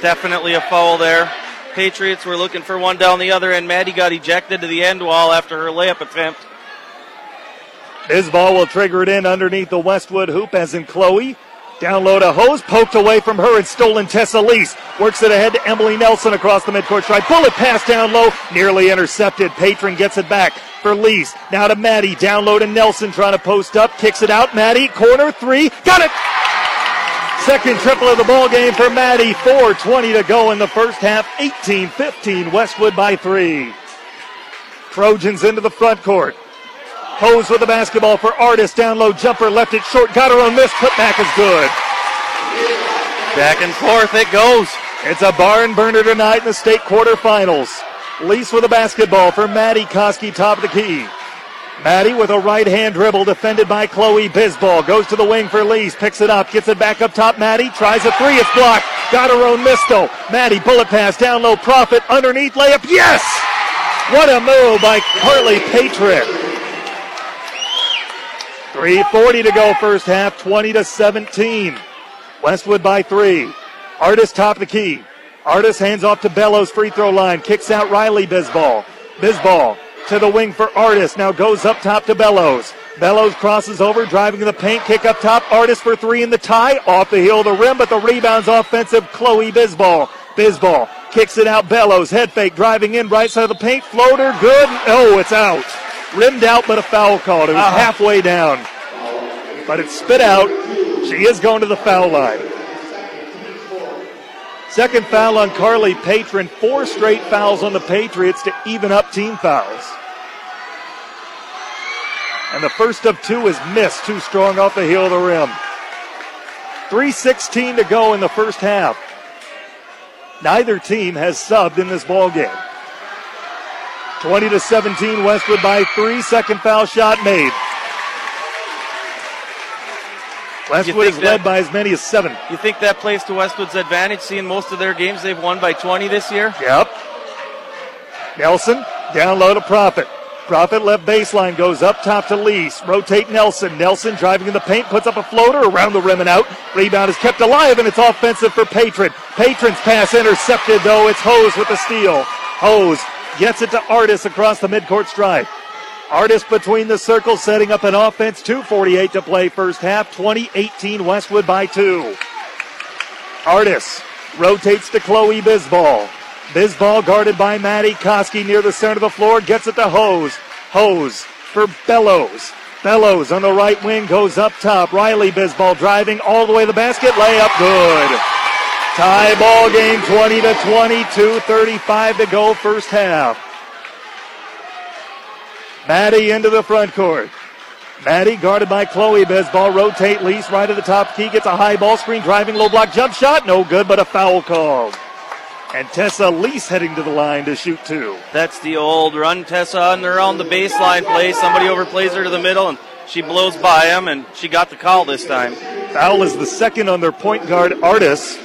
Definitely a foul there. Patriots were looking for one down the other end. Maddie got ejected to the end wall after her layup attempt. This Bisball will trigger it in underneath the Westwood hoop as in Chloe. Down low to Hose, poked away from her and stolen Tessa Lease. Works it ahead to Emily Nelson across the midcourt stripe. Bullet pass down low, nearly intercepted. Patron gets it back for Lease. Now to Maddie, down low to Nelson trying to post up, kicks it out. Maddie, corner three, got it! Second triple of the ball game for Maddie. 4.20 to go in the first half. 18-15, Westwood by three. Trojans into the front court. Hose with the basketball for Artis. Down low jumper, left it short, got her own miss. Putback is good. Back and forth it goes. It's a barn burner tonight in the state quarterfinals. Lease with the basketball for Maddie Koski, top of the key. Maddie with a right hand dribble defended by Chloe Bisball. Goes to the wing for Lease. Picks it up. Gets it back up top. Maddie tries a three. It's blocked. Got her own miss though. Maddie bullet pass down low. Profit underneath layup. Yes! What a move by Carly Patrick. 3.40 to go first half. 20 to 17. Westwood by three. Artis top the key. Artis hands off to Bellows, free throw line, kicks out Riley Bisball. Bisball to the wing for Artis. now goes up top to Bellows. Bellows crosses over, driving to the paint, kick up top. Artis for three in the tie, off the heel of the rim, but the rebound's offensive. Chloe Bisball. Bisball kicks it out. Bellows head fake, driving in right side of the paint, floater, good. Oh, it's out. Rimmed out, but a foul called. It was Uh-huh. halfway down, but it's spit out. She is going to the foul line. Second foul on Carly Patron. Four straight fouls on the Patriots to even up team fouls. And the first of two is missed, too strong off the heel of the rim. 3.16 to go in the first half. Neither team has subbed in this ball game. 20 to 17, Westwood by three. Second foul shot made. Westwood is led by as many as seven. You think that plays to Westwood's advantage, seeing most of their games they've won by 20 this year? Yep. Nelson, down low to Profit. Profit left baseline goes up top to Lease. Rotate Nelson. Nelson driving in the paint, puts up a floater around the rim and out. Rebound is kept alive and it's offensive for Patron. Patron's pass intercepted though. It's Hose with the steal. Hose gets it to Artis across the midcourt stripe. Artis between the circles setting up an offense. 2.48 to play first half. 2018 Westwood by two. Artis rotates to Chloe Bisball. Bisball guarded by Maddie Koski near the center of the floor. Gets it to Hose. Hose for Bellows. Bellows on the right wing goes up top. Riley Bisball driving all the way to the basket. Layup good. Tie ball game 20 to 22. 35 to go first half. Maddie into the front court. Maddie guarded by Chloe Bisball. Rotate Lease right at the top key. Gets a high ball screen. Driving low block jump shot. No good, but a foul call. And Tessa Lease heading to the line to shoot two. That's the old run Tessa on around the baseline play. Somebody overplays her to the middle and she blows by him and she got the call this time. Foul is the second on their point guard, Artis.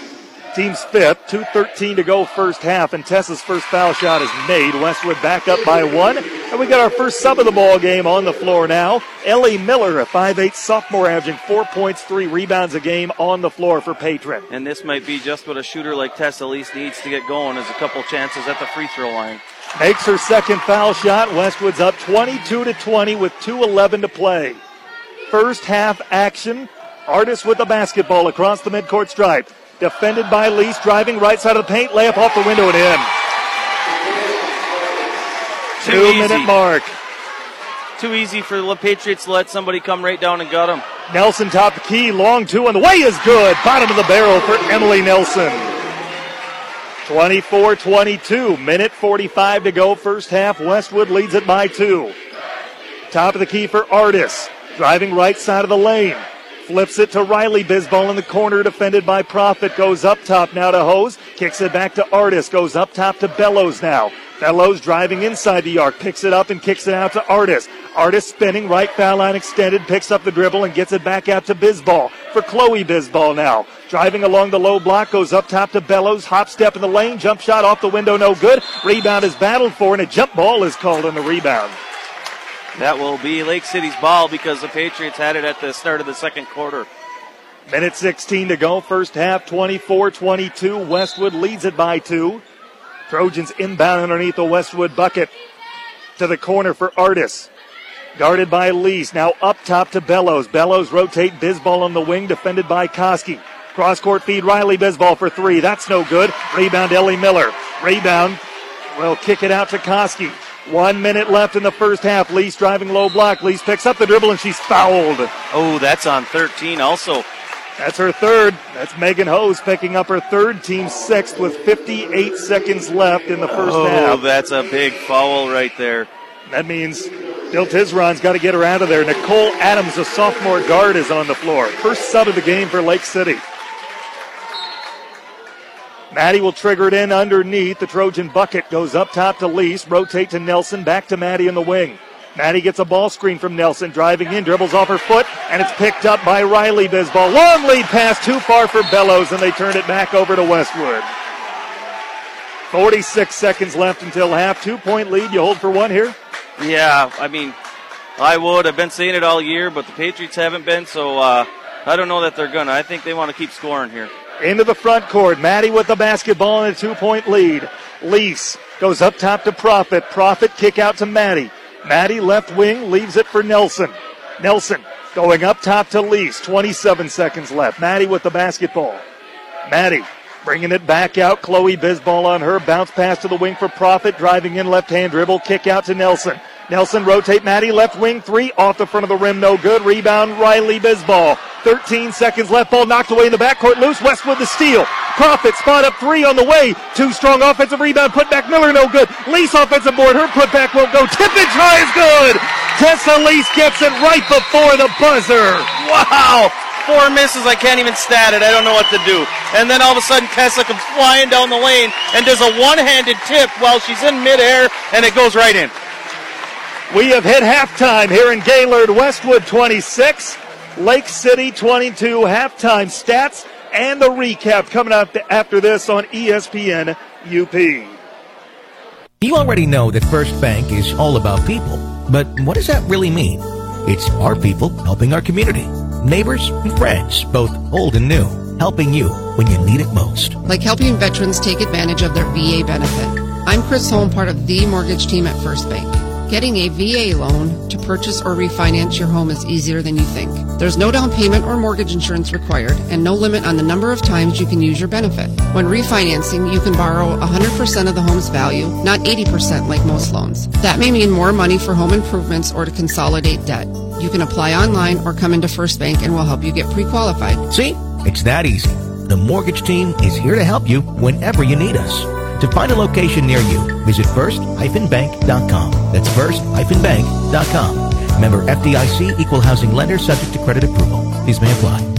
Team's fifth. 2.13 to go first half, and Tessa's first foul shot is made. Westwood back up by one. And we got our first sub of the ball game on the floor now. Ellie Miller, a 5'8 sophomore, averaging four points, three rebounds a game on the floor for Patron. And this might be just what a shooter like Tessa Lease needs to get going is a couple chances at the free throw line. Makes her second foul shot. Westwood's up 22 to 20 with 2.11 to play. First half action. Artis with the basketball across the midcourt stripe. Defended by Lease, driving right side of the paint, layup off the window and in. Too Two easy. minute mark. Too easy for the Patriots to let somebody come right down and gut him. Nelson top the key, long two on the way is good. Bottom of the barrel for Emily Nelson. 24 22, minute 45 to go, first half. Westwood leads it by two. Top of the key for Artis. Driving right side of the lane. Flips it to Riley Bisball in the corner, defended by Profit. Goes up top now to Hose. Kicks it back to Artis. Goes up top to Bellows now. Bellows driving inside the arc. Picks it up and kicks it out to Artis. Artis spinning, right foul line extended. Picks up the dribble and gets it back out to Bisball. For Chloe Bisball now. Driving along the low block. Goes up top to Bellows. Hop step in the lane. Jump shot off the window. No good. Rebound is battled for and a jump ball is called on the rebound. That will be Lake City's ball because the Patriots had it at the start of the second quarter. Minute 16 to go. First half 24 22. Westwood leads it by two. Trojans inbound underneath the Westwood bucket. To the corner for Artis. Guarded by Lease. Now up top to Bellows. Bellows rotate Bisball on the wing, defended by Koski. Cross court feed Riley Bisball for three. That's no good. Rebound Ellie Miller. Rebound. Well, kick it out to Koski. One minute left in the first half. Lease driving low block. Lease picks up the dribble and she's fouled. Oh, that's on 13 also. That's her third. That's Megan Hose picking up her third, team sixth with 58 seconds left in the first oh, half. Oh, that's a big foul right there. That means Bill Tizron's got to get her out of there. Nicole Adams, a sophomore guard, is on the floor. First sub of the game for Lake City. Maddie will trigger it in underneath. The Trojan bucket goes up top to Lease. Rotate to Nelson. Back to Maddie in the wing. Maddie gets a ball screen from Nelson. Driving in. Dribbles off her foot. And it's picked up by Riley Bisball. Long lead pass too far for Bellows. And they turn it back over to Westwood. 46 seconds left until half. Two point lead. You hold for one here? Yeah, I mean, I would. I've been saying it all year, but the Patriots haven't been, so uh, I don't know that they're gonna. I think they want to keep scoring here. Into the front court. Maddie with the basketball and a two point lead. Lease goes up top to Profit. Profit kick out to Maddie. Maddie left wing leaves it for Nelson. Nelson going up top to Lease. 27 seconds left. Maddie with the basketball. Maddie bringing it back out. Chloe Bisball on her. Bounce pass to the wing for Profit. Driving in left hand dribble. Kick out to Nelson. Nelson rotate Maddie left wing three off the front of the rim. No good. Rebound Riley Bisball. 13 seconds left. Ball knocked away in the backcourt. Loose. Westwood the steal. Profit spot up three on the way. Two strong offensive rebound. Put back Miller. No good. Lease offensive board. Her put back won't go. Tip and try is good. Tessa Lease gets it right before the buzzer. Wow! Four misses. I can't even stat it. I don't know what to do. And then all of a sudden, Tessa comes flying down the lane and does a one-handed tip while she's in midair, and it goes right in. We have hit halftime here in Gaylord. Westwood 26, Lake City 22. Halftime stats and the recap coming up after this on ESPN UP. You already know that First Bank is all about people, but what does that really mean? It's our people helping our community, neighbors and friends, both old and new, helping you when you need it most. like helping veterans take advantage of their VA benefit. I'm Chris Holm, part of the mortgage team at First Bank. Getting a VA loan to purchase or refinance your home is easier than you think. There's no down payment or mortgage insurance required and no limit on the number of times you can use your benefit. When refinancing, you can borrow 100% of the home's value, not 80% like most loans. That may mean more money for home improvements or to consolidate debt. You can apply online or come into First Bank and we'll help you get pre-qualified. See? It's that easy. The mortgage team is here to help you whenever you need us. To find a location near you, visit first-bank.com. That's first-bank.com. Member FDIC equal housing lender subject to credit approval. These may apply.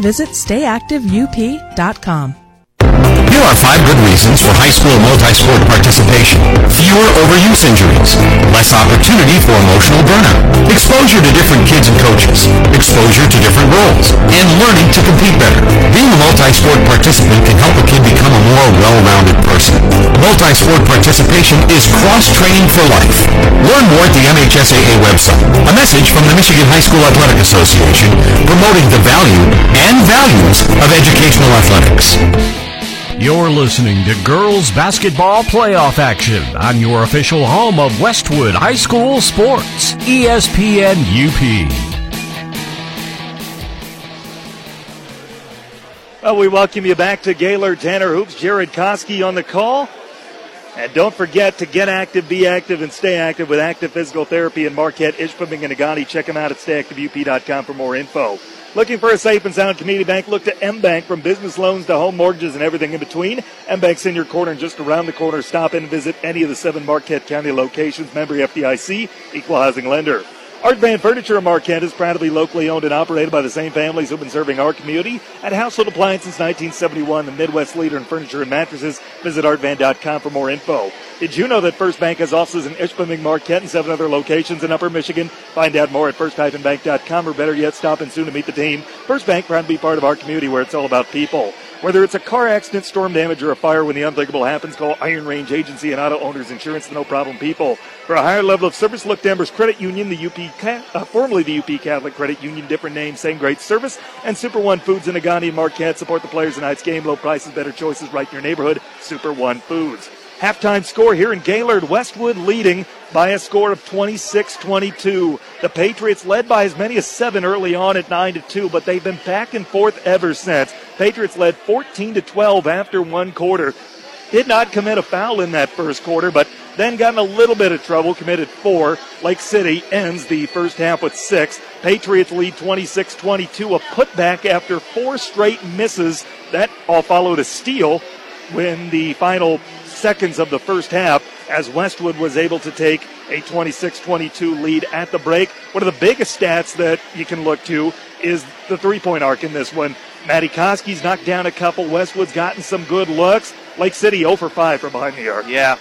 visit stayactiveup.com. Here are five good reasons for high school multi-sport participation. Fewer overuse injuries, less opportunity for emotional burnout, exposure to different kids and coaches, exposure to different roles, and learning to compete better. Being a multi-sport participant can help a kid become a more well-rounded person. Multi-sport participation is cross-training for life. Learn more at the MHSAA website. A message from the Michigan High School Athletic Association promoting the value and values of educational athletics. You're listening to girls basketball playoff action on your official home of Westwood High School Sports, ESPN UP. Well, we welcome you back to Gaylord Tanner Hoops. Jared Koski on the call. And don't forget to get active, be active, and stay active with active physical therapy in Marquette, Ishpeming, and Negaunee. Check them out at stayactiveup.com for more info. Looking for a safe and sound community bank? Look to M Bank from business loans to home mortgages and everything in between. M Bank's in your corner and just around the corner. Stop in and visit any of the seven Marquette County locations. Member FDIC, equal housing lender. Art Van Furniture in Marquette is proud to be locally owned and operated by the same families who've been serving our community and household appliance since 1971. The Midwest leader in furniture and mattresses. Visit artvan.com for more info. Did you know that First Bank has offices in Ishpeming, Marquette, and seven other locations in Upper Michigan? Find out more at first-bank.com or better yet, stop in soon to meet the team. First Bank proud to be part of our community where it's all about people. Whether it's a car accident, storm damage, or a fire when the unthinkable happens, call Iron Range Agency and Auto Owners Insurance, the no problem people. For a higher level of service, look to Embers Credit Union, the UP, uh, formerly the UP Catholic Credit Union, different name, same great service, and Super One Foods in Negaunee and Marquette. Support the players tonight's game, low prices, better choices, right in your neighborhood. Super One Foods. Halftime score here in Gaylord, Westwood leading by a score of 26-22. The Patriots led by as many as seven early on at 9 to 2, but they've been back and forth ever since. Patriots led 14 to 12 after one quarter. Did not commit a foul in that first quarter, but then got in a little bit of trouble, committed four. Lake City ends the first half with six. Patriots lead 26-22, a putback after four straight misses. That all followed a steal when the final seconds of the first half as Westwood was able to take a 26-22 lead at the break. One of the biggest stats that you can look to is the three-point arc in this one. Maddie Koski's knocked down a couple. Westwood's gotten some good looks. Lake City 0 for 5 from behind the arc. Yeah,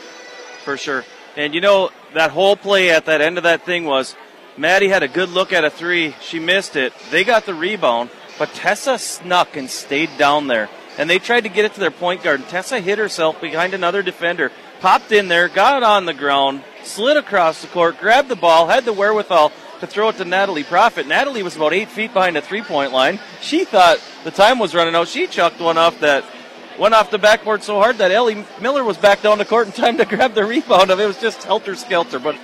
for sure. And you know, that whole play at that end of that thing was Maddie had a good look at a three. She missed it. They got the rebound, but Tessa snuck and stayed down there. And they tried to get it to their point guard. And Tessa hit herself behind another defender, popped in there, got on the ground, slid across the court, grabbed the ball, had the wherewithal to throw it to Natalie Profit. Natalie was about eight feet behind the three point line. She thought the time was running out. She chucked one off that went off the backboard so hard that Ellie Miller was back down the court in time to grab the rebound of it. Was just helter skelter. But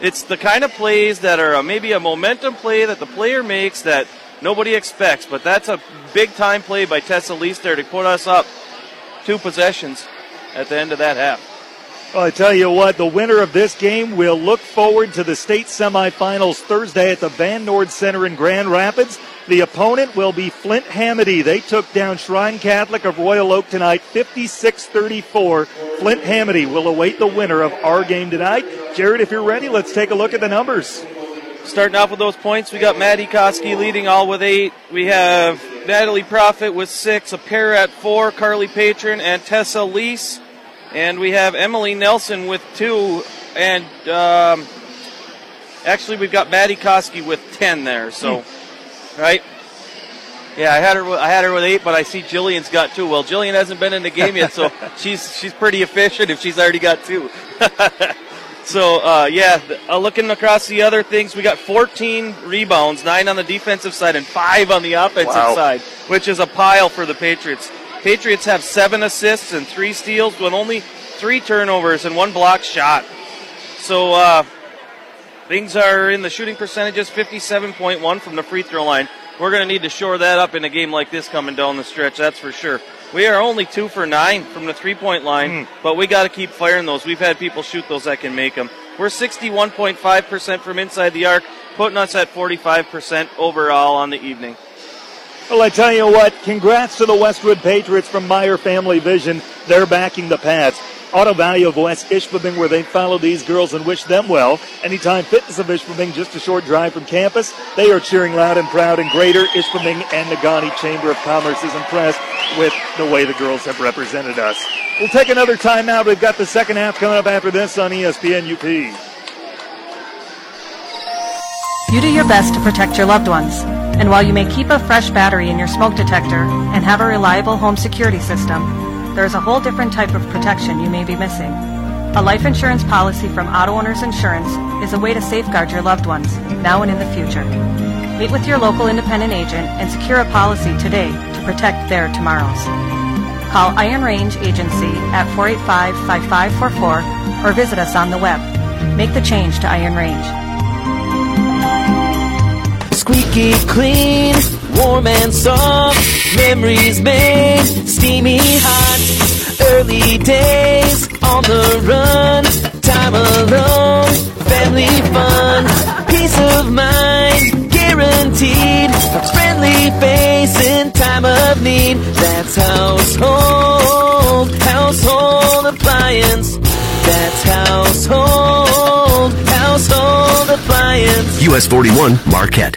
it's the kind of plays that are maybe a momentum play that the player makes that nobody expects. But that's a big time play by Tessa Lease there to put us up two possessions at the end of that half. Well, I tell you what, the winner of this game will look forward to the state semifinals Thursday at the Van Noord Center in Grand Rapids. The opponent will be Flint Hamady. They took down Shrine Catholic of Royal Oak tonight, 56-34. Flint Hamady will await the winner of our game tonight. Jared, if you're ready, let's take a look at the numbers. Starting off with those points, we got Maddie Koski leading all with eight. We have Natalie Profit with six, a pair at four, Carly Patron and Tessa Lease. And we have Emily Nelson with two. And um, actually, we've got Maddie Koski with 10 there. So, hmm. right? Yeah, I had her. I had her with eight, but I see Jillian's got two. Well, Jillian hasn't been in the game yet, so she's she's pretty efficient if she's already got two. so uh, yeah, uh, looking across the other things, we got 14 rebounds, nine on the defensive side and five on the offensive wow. side, which is a pile for the Patriots. Patriots have seven assists and three steals, with only three turnovers and one block shot. So uh, things are in the shooting percentages 57.1 from the free throw line. We're going to need to shore that up in a game like this coming down the stretch, that's for sure. We are only two for nine from the three point line, mm. but we got to keep firing those. We've had people shoot those that can make them. We're 61.5% from inside the arc, putting us at 45% overall on the evening. Well, I tell you what, congrats to the Westwood Patriots from Meyer Family Vision. They're backing the Pats. Auto Value of West Ishpeming, where they follow these girls and wish them well. Anytime Fitness of Ishpeming, just a short drive from campus. They are cheering loud and proud, and Greater Ishpeming and Negaunee Chamber of Commerce is impressed with the way the girls have represented us. We'll take another timeout. We've got the second half coming up after this on ESPN UP. You do your best to protect your loved ones. And while you may keep a fresh battery in your smoke detector and have a reliable home security system, there is a whole different type of protection you may be missing. A life insurance policy from Auto Owners Insurance is a way to safeguard your loved ones, now and in the future. Meet with your local independent agent and secure a policy today to protect their tomorrows. Call Iron Range Agency at 485 5544 or visit us on the web. Make the change to Iron Range squeaky clean, warm and soft. Memories made, steamy hot. Early days on the run, time alone, family fun, peace of mind, guaranteed. A friendly face in time of need. That's household, household appliance. That's household, household appliance. US 41 Marquette.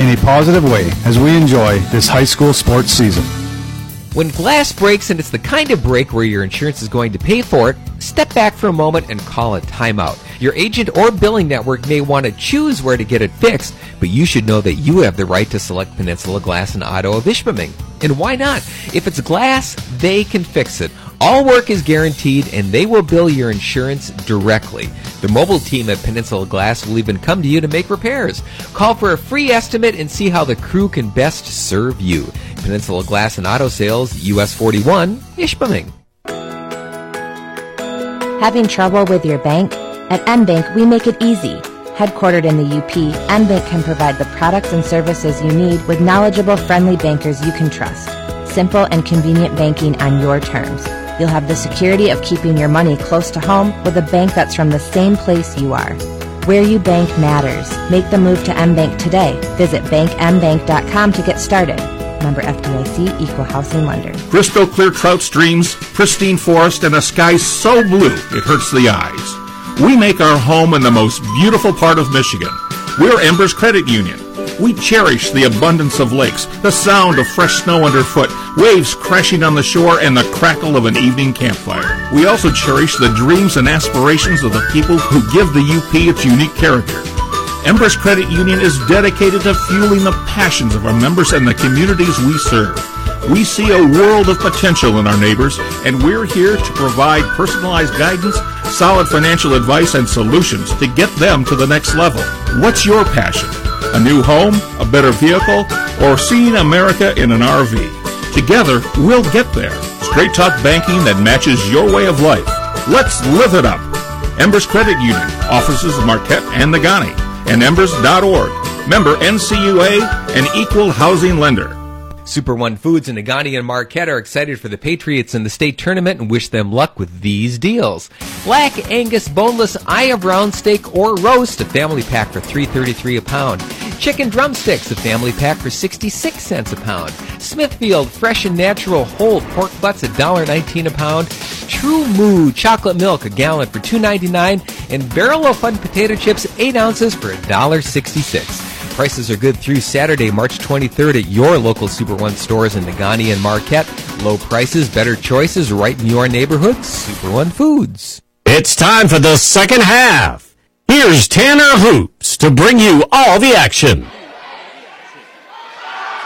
in a positive way as we enjoy this high school sports season. When glass breaks and it's the kind of break where your insurance is going to pay for it, step back for a moment and call a timeout. Your agent or billing network may want to choose where to get it fixed, but you should know that you have the right to select Peninsula Glass and Auto of Ishpeming. And why not? If it's glass, they can fix it All work is guaranteed and they will bill your insurance directly. The mobile team at Peninsula Glass will even come to you to make repairs. Call for a free estimate and see how the crew can best serve you. Peninsula Glass and Auto Sales, US 41, Ishpeming. Having trouble with your bank? At MBank, we make it easy. Headquartered in the UP, MBank can provide the products and services you need with knowledgeable, friendly bankers you can trust. Simple and convenient banking on your terms. You'll have the security of keeping your money close to home with a bank that's from the same place you are. Where you bank matters. Make the move to MBank today. Visit bankmbank.com to get started. Member FDIC Equal Housing Lender. Crystal clear trout streams, pristine forest, and a sky so blue it hurts the eyes. We make our home in the most beautiful part of Michigan. We're Embers Credit Union. We cherish the abundance of lakes, the sound of fresh snow underfoot, waves crashing on the shore, and the crackle of an evening campfire. We also cherish the dreams and aspirations of the people who give the UP its unique character. Embers Credit Union is dedicated to fueling the passions of our members and the communities we serve. We see a world of potential in our neighbors, and we're here to provide personalized guidance, solid financial advice, and solutions to get them to the next level. What's your passion? A new home, a better vehicle, or seeing America in an RV? Together, we'll get there. Straight talk banking that matches your way of life. Let's live it up. Embers Credit Union, offices of Marquette and Negaunee, and embers.org. Member NCUA, an equal housing lender. Super One Foods and Negaunee and Marquette are excited for the Patriots in the state tournament and wish them luck with these deals. Black Angus boneless eye of round steak or roast, a family pack for $3.33 a pound. Chicken drumsticks, a family pack for 66 cents a pound. Smithfield fresh and natural whole pork butts, $1.19 a pound. TruMoo chocolate milk, a gallon for $2.99. And Barrel of Fun potato chips, 8 ounces for $1.66. Prices are good through Saturday, March 23rd at your local Super One stores in Negaunee and Marquette. Low prices, better choices right in your neighborhood. Super One Foods. It's time for the second half. Here's Tanner Hoops to bring you all the action.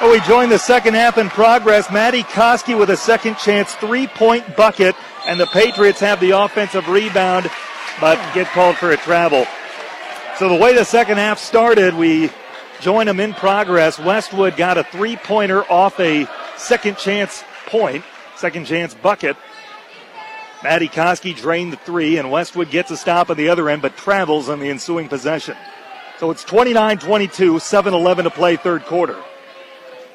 Oh, we join the second half in progress. Maddie Koski with a second chance three point bucket, and the Patriots have the offensive rebound, but get called for a travel. So the way the second half started, we join them in progress. Westwood got a three pointer off a second chance point, second chance bucket. Maddie Koski drained the three, and Westwood gets a stop on the other end, but travels on the ensuing possession. So it's 29 22, 7 11 to play third quarter.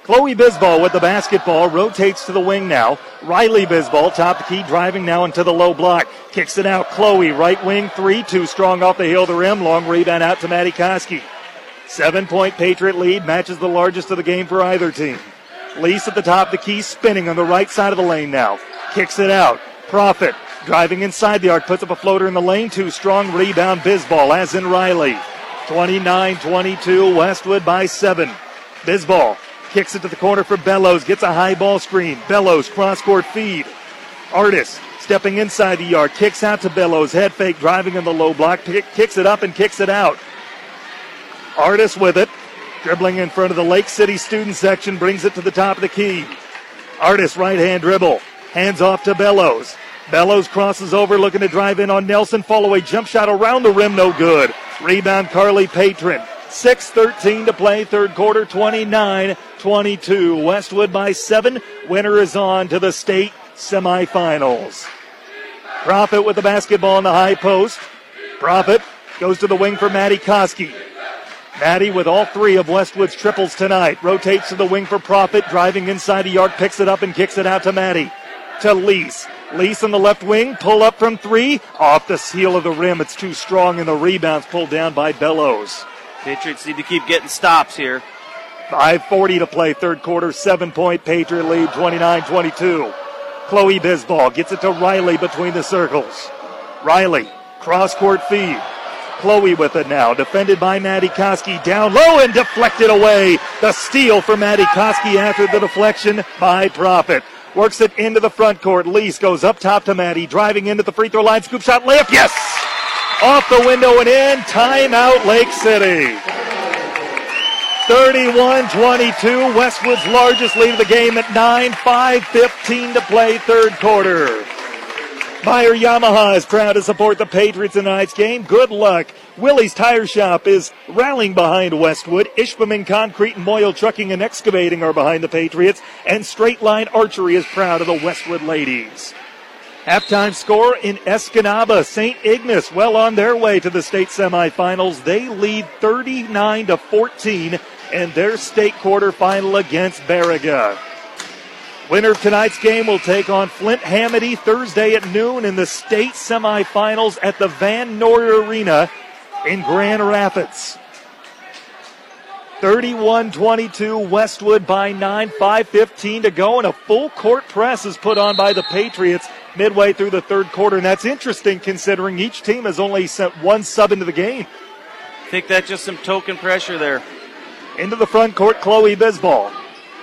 Chloe Bisball with the basketball rotates to the wing now. Riley Bisball, top key, driving now into the low block. Kicks it out. Chloe, right wing, three, too strong off the heel of the rim. Long rebound out to Maddie Koski. Seven point Patriot lead matches the largest of the game for either team. Lease at the top the key, spinning on the right side of the lane now. Kicks it out. Profit driving inside the arc, puts up a floater in the lane. Too strong rebound. Bisball, as in Riley. 29 22, Westwood by seven. Bisball kicks it to the corner for Bellows, gets a high ball screen. Bellows, cross court feed. Artis stepping inside the yard, kicks out to Bellows, head fake, driving in the low block, kicks it up and kicks it out. Artis with it, dribbling in front of the Lake City student section, brings it to the top of the key. Artis right hand dribble, hands off to Bellows. Bellows crosses over, looking to drive in on Nelson. Follow a jump shot around the rim, no good. Rebound, Carly Patron. 6.13 to play, third quarter, 29 22. Westwood by seven. Winner is on to the state semifinals. Profit with the basketball in the high post. Profit goes to the wing for Maddie Koski. Maddie with all three of Westwood's triples tonight. Rotates to the wing for Profit, driving inside the arc, picks it up and kicks it out to Maddie. To Lease. Lease on the left wing, pull up from three, off the heel of the rim. It's too strong, and the rebound's pulled down by Bellows. Patriots need to keep getting stops here. 5.40 to play, third quarter, seven point Patriot lead, 29 22. Chloe Bisball gets it to Riley between the circles. Riley, cross court feed. Chloe with it now, defended by Maddie Koski, down low and deflected away. The steal for Maddie Koski after the deflection by Profit. Works it into the front court. Lease goes up top to Maddie, driving into the free throw line, scoop shot, layup, yes! Off the window and in, timeout Lake City. 31-22, Westwood's largest lead of the game at 9, 5-15 to play third quarter. Meyer Yamaha is proud to support the Patriots in tonight's game. Good luck. Willie's Tire Shop is rallying behind Westwood. Ishpeming Concrete and Moyle Trucking and Excavating are behind the Patriots. And Straight Line Archery is proud of the Westwood ladies. Halftime score in Escanaba. St. Ignace well on their way to the state semifinals. They lead 39 to 14 in their state quarterfinal against Baraga. Winner of tonight's game will take on Flint Hamady Thursday at noon in the state semifinals at the Van Noord Arena in Grand Rapids. 31-22 Westwood by 9, 5.15 to go, and a full court press is put on by the Patriots midway through the third quarter, and that's interesting considering each team has only sent one sub into the game. I think that's just some token pressure there. Into the front court, Chloe Bisball.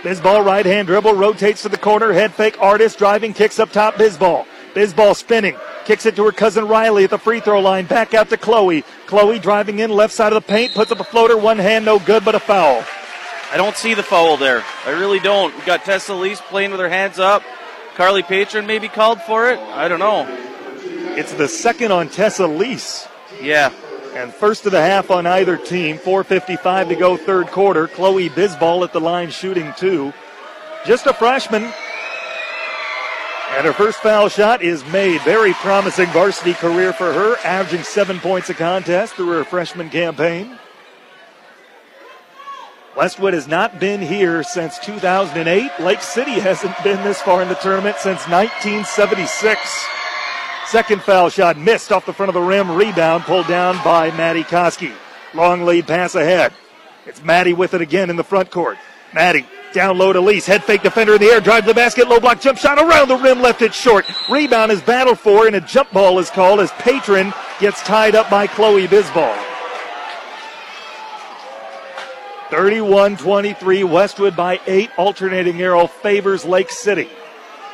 Bisball right hand dribble, rotates to the corner, head fake, Artis driving, kicks up top, Bisball. Bisball spinning, kicks it to her cousin Riley at the free throw line, back out to Chloe. Chloe driving in, left side of the paint, puts up a floater, one hand, no good, but a foul. I don't see the foul there. I really don't. We got Tessa Lease playing with her hands up. Carly Patron maybe called for it. I don't know. It's the second on Tessa Lease. Yeah. And first of the half on either team. 4.55 to go, third quarter. Chloe Bisball at the line shooting two. Just a freshman. And her first foul shot is made. Very promising varsity career for her, averaging seven points a contest through her freshman campaign. Westwood has not been here since 2008. Lake City hasn't been this far in the tournament since 1976. Second foul shot missed off the front of the rim. Rebound pulled down by Maddie Koski. Long lead pass ahead. It's Maddie with it again in the front court. Maddie down low to Lease. Head fake defender in the air. Drive to the basket. Low block jump shot around the rim. Left it short. Rebound is battled for and a jump ball is called as Patron gets tied up by Chloe Bisball. 31 23, Westwood by 8. Alternating arrow favors Lake City.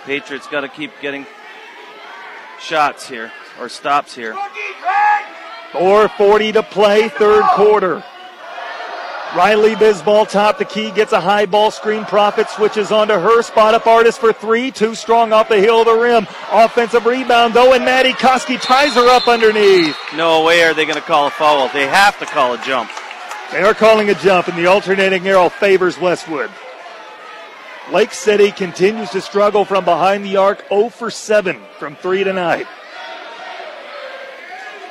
Patriots got to keep getting shots here or stops here. 4.40 to play, third quarter. Riley Bisball top the key, gets a high ball screen. Profit switches onto her. Spot up Artis for three. Too strong off the hill of the rim. Offensive rebound though, and Maddie Koski ties her up underneath. No way are they going to call a foul. They have to call a jump. They are calling a jump, and the alternating arrow favors Westwood. Lake City continues to struggle from behind the arc, 0 for 7 from 3 tonight.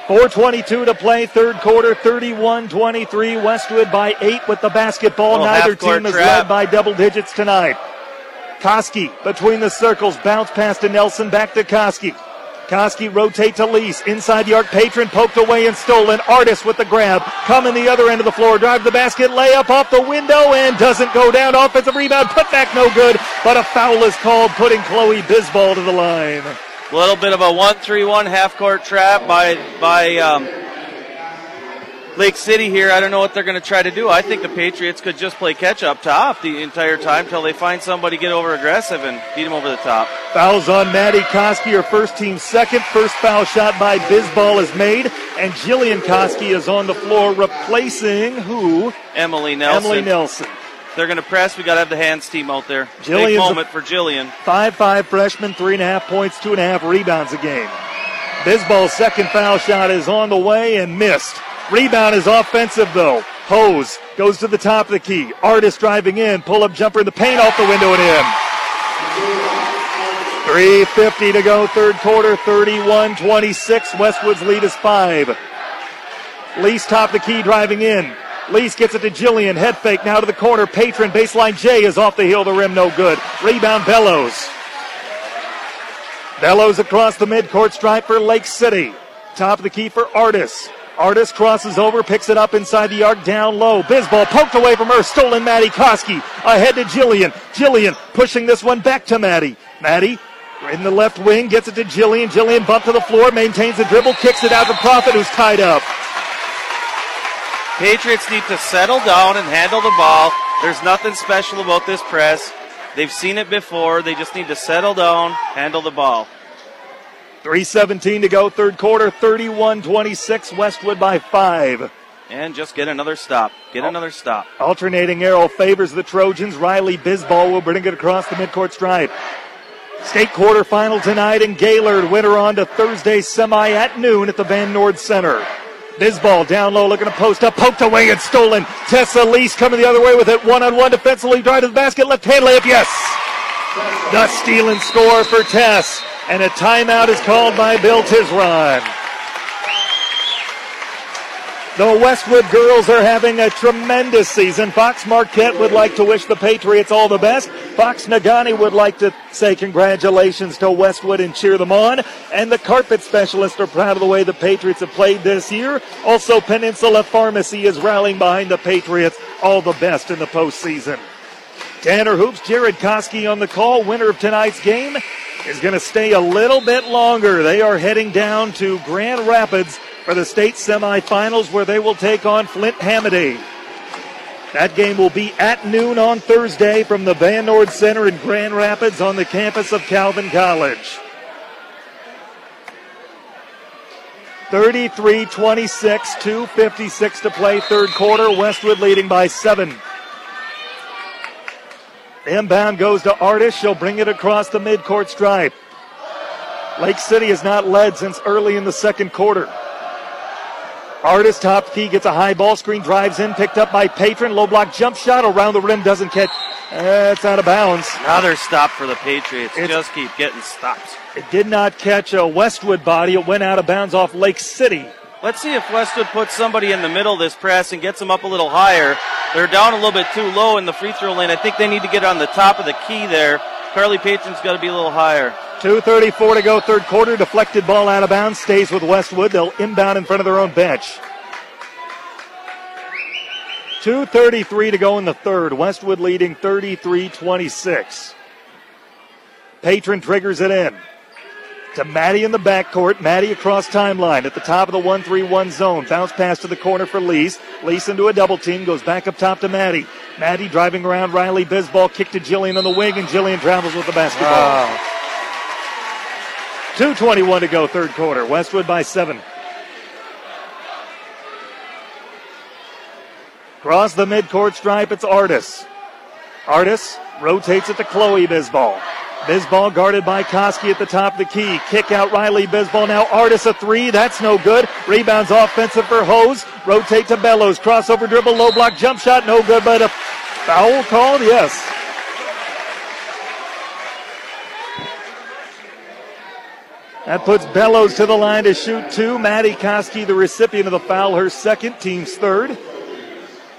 4.22 to play, third quarter, 31 23. Westwood by 8 with the basketball. Neither team is trap. led by double digits tonight. Koski between the circles, bounce pass to Nelson, back to Koski. Koski rotate to Lease. Inside the arc, Patron poked away and stolen. Artis with the grab. Coming the other end of the floor. Drive the basket. Layup off the window and doesn't go down. Offensive rebound. Put back no good. But a foul is called, putting Chloe Bisball to the line. A little bit of a one-three-one half-court trap by by um, Lake City here. I don't know what they're going to try to do. I think the Patriots could just play catch up top the entire time till they find somebody get over aggressive and beat them over the top. Fouls on Maddie Koski, her first team second. First foul shot by Bisball is made. And Jillian Koski is on the floor replacing who? Emily Nelson. Emily Nelson. They're going to press. We got to have the hands team out there. Big Jillian's a- moment for Jillian. 5-5 freshman, three and a half points, two and a half rebounds a game. Bisball's second foul shot is on the way and missed. Rebound is offensive though. Hose goes to the top of the key. Artis driving in, pull up jumper in the paint off the window and in. 3.50 to go, third quarter, 31 26. Westwood's lead is five. Lease top of the key driving in. Lease gets it to Jillian. Head fake now to the corner. Patron baseline J is off the heel the rim. No good. Rebound Bellows. Bellows across the midcourt stripe for Lake City. Top of the key for Artis. Artis crosses over, picks it up inside the arc, down low. Bisball poked away from her, stolen Maddie Koski. Ahead to Jillian. Jillian pushing this one back to Maddie. Maddie in the left wing, gets it to Jillian. Jillian bumped to the floor, maintains the dribble, kicks it out to Profit, who's tied up. Patriots need to settle down and handle the ball. There's nothing special about this press. They've seen it before. They just need to settle down, handle the ball. 3.17 to go, third quarter, 31 26. Westwood by five. And just get another stop. Get another stop. Alternating arrow favors the Trojans. Riley Bisball will bring it across the midcourt stripe. State quarterfinal tonight in Gaylord. Winner on to Thursday semi at noon at the Van Noord Center. Bisball down low, looking to post up, poked away and stolen. Tessa Lease coming the other way with it, one on one defensively, drive to the basket, left hand layup, yes. The steal and score for Tess, and a timeout is called by Bill Tisron. The Westwood girls are having a tremendous season. Fox Marquette would like to wish the Patriots all the best. Fox Negaunee would like to say congratulations to Westwood and cheer them on. And the carpet specialists are proud of the way the Patriots have played this year. Also, Peninsula Pharmacy is rallying behind the Patriots. All the best in the postseason. Tanner Hoops, Jared Koski on the call. Winner of tonight's game is going to stay a little bit longer. They are heading down to Grand Rapids for the state semifinals where they will take on Flint Hamady. That game will be at noon on Thursday from the Van Noord Center in Grand Rapids on the campus of Calvin College. 33 26, 2.56 to play, third quarter. Westwood leading by seven. Inbound goes to Artis. She'll bring it across the midcourt stripe. Lake City has not led since early in the second quarter. Artis top key gets a high ball screen, drives in, picked up by Patron. Low block jump shot around the rim, doesn't catch. Uh, it's out of bounds. Another stop for the Patriots. It's, Just keep getting stops. It did not catch a Westwood body. It went out of bounds off Lake City. Let's see if Westwood puts somebody in the middle of this press and gets them up a little higher. They're down a little bit too low in the free throw lane. I think they need to get on the top of the key there. Carly Patron's got to be a little higher. 2.34 to go, third quarter. Deflected ball out of bounds. Stays with Westwood. They'll inbound in front of their own bench. 2.33 to go in the third. Westwood leading 33 26. Patron triggers it in. To Maddie in the backcourt. Maddie across timeline at the top of the 1 3 1 zone. Bounce pass to the corner for Lease. Lease into a double team. Goes back up top to Maddie. Maddie driving around Riley Bisball. Kick to Jillian on the wing, and Jillian travels with the basketball. Wow. 2.21 to go, third quarter. Westwood by seven. Across the midcourt stripe, it's Artis. Artis rotates it to Chloe Bisball. Bisball guarded by Koski at the top of the key. Kick out Riley Bisball. Now Artis a three. That's no good. Rebounds offensive for Hose. Rotate to Bellows. Crossover dribble. Low block jump shot. No good, but a foul called. Yes. That puts Bellows to the line to shoot two. Maddie Koski, the recipient of the foul, her second, team's third.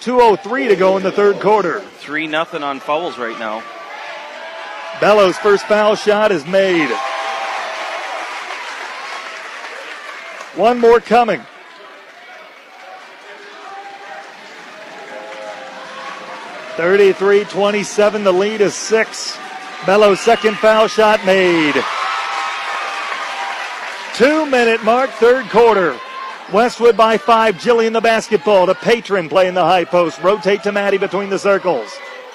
2.03 to go in the third quarter. 3 nothing on fouls right now. Bellows' first foul shot is made. One more coming. Thirty-three twenty-seven. The lead is six. Bellows' second foul shot made. Two minute mark, third quarter. Westwood by five. Jillian the basketball to Patron playing the high post. Rotate to Maddie between the circles.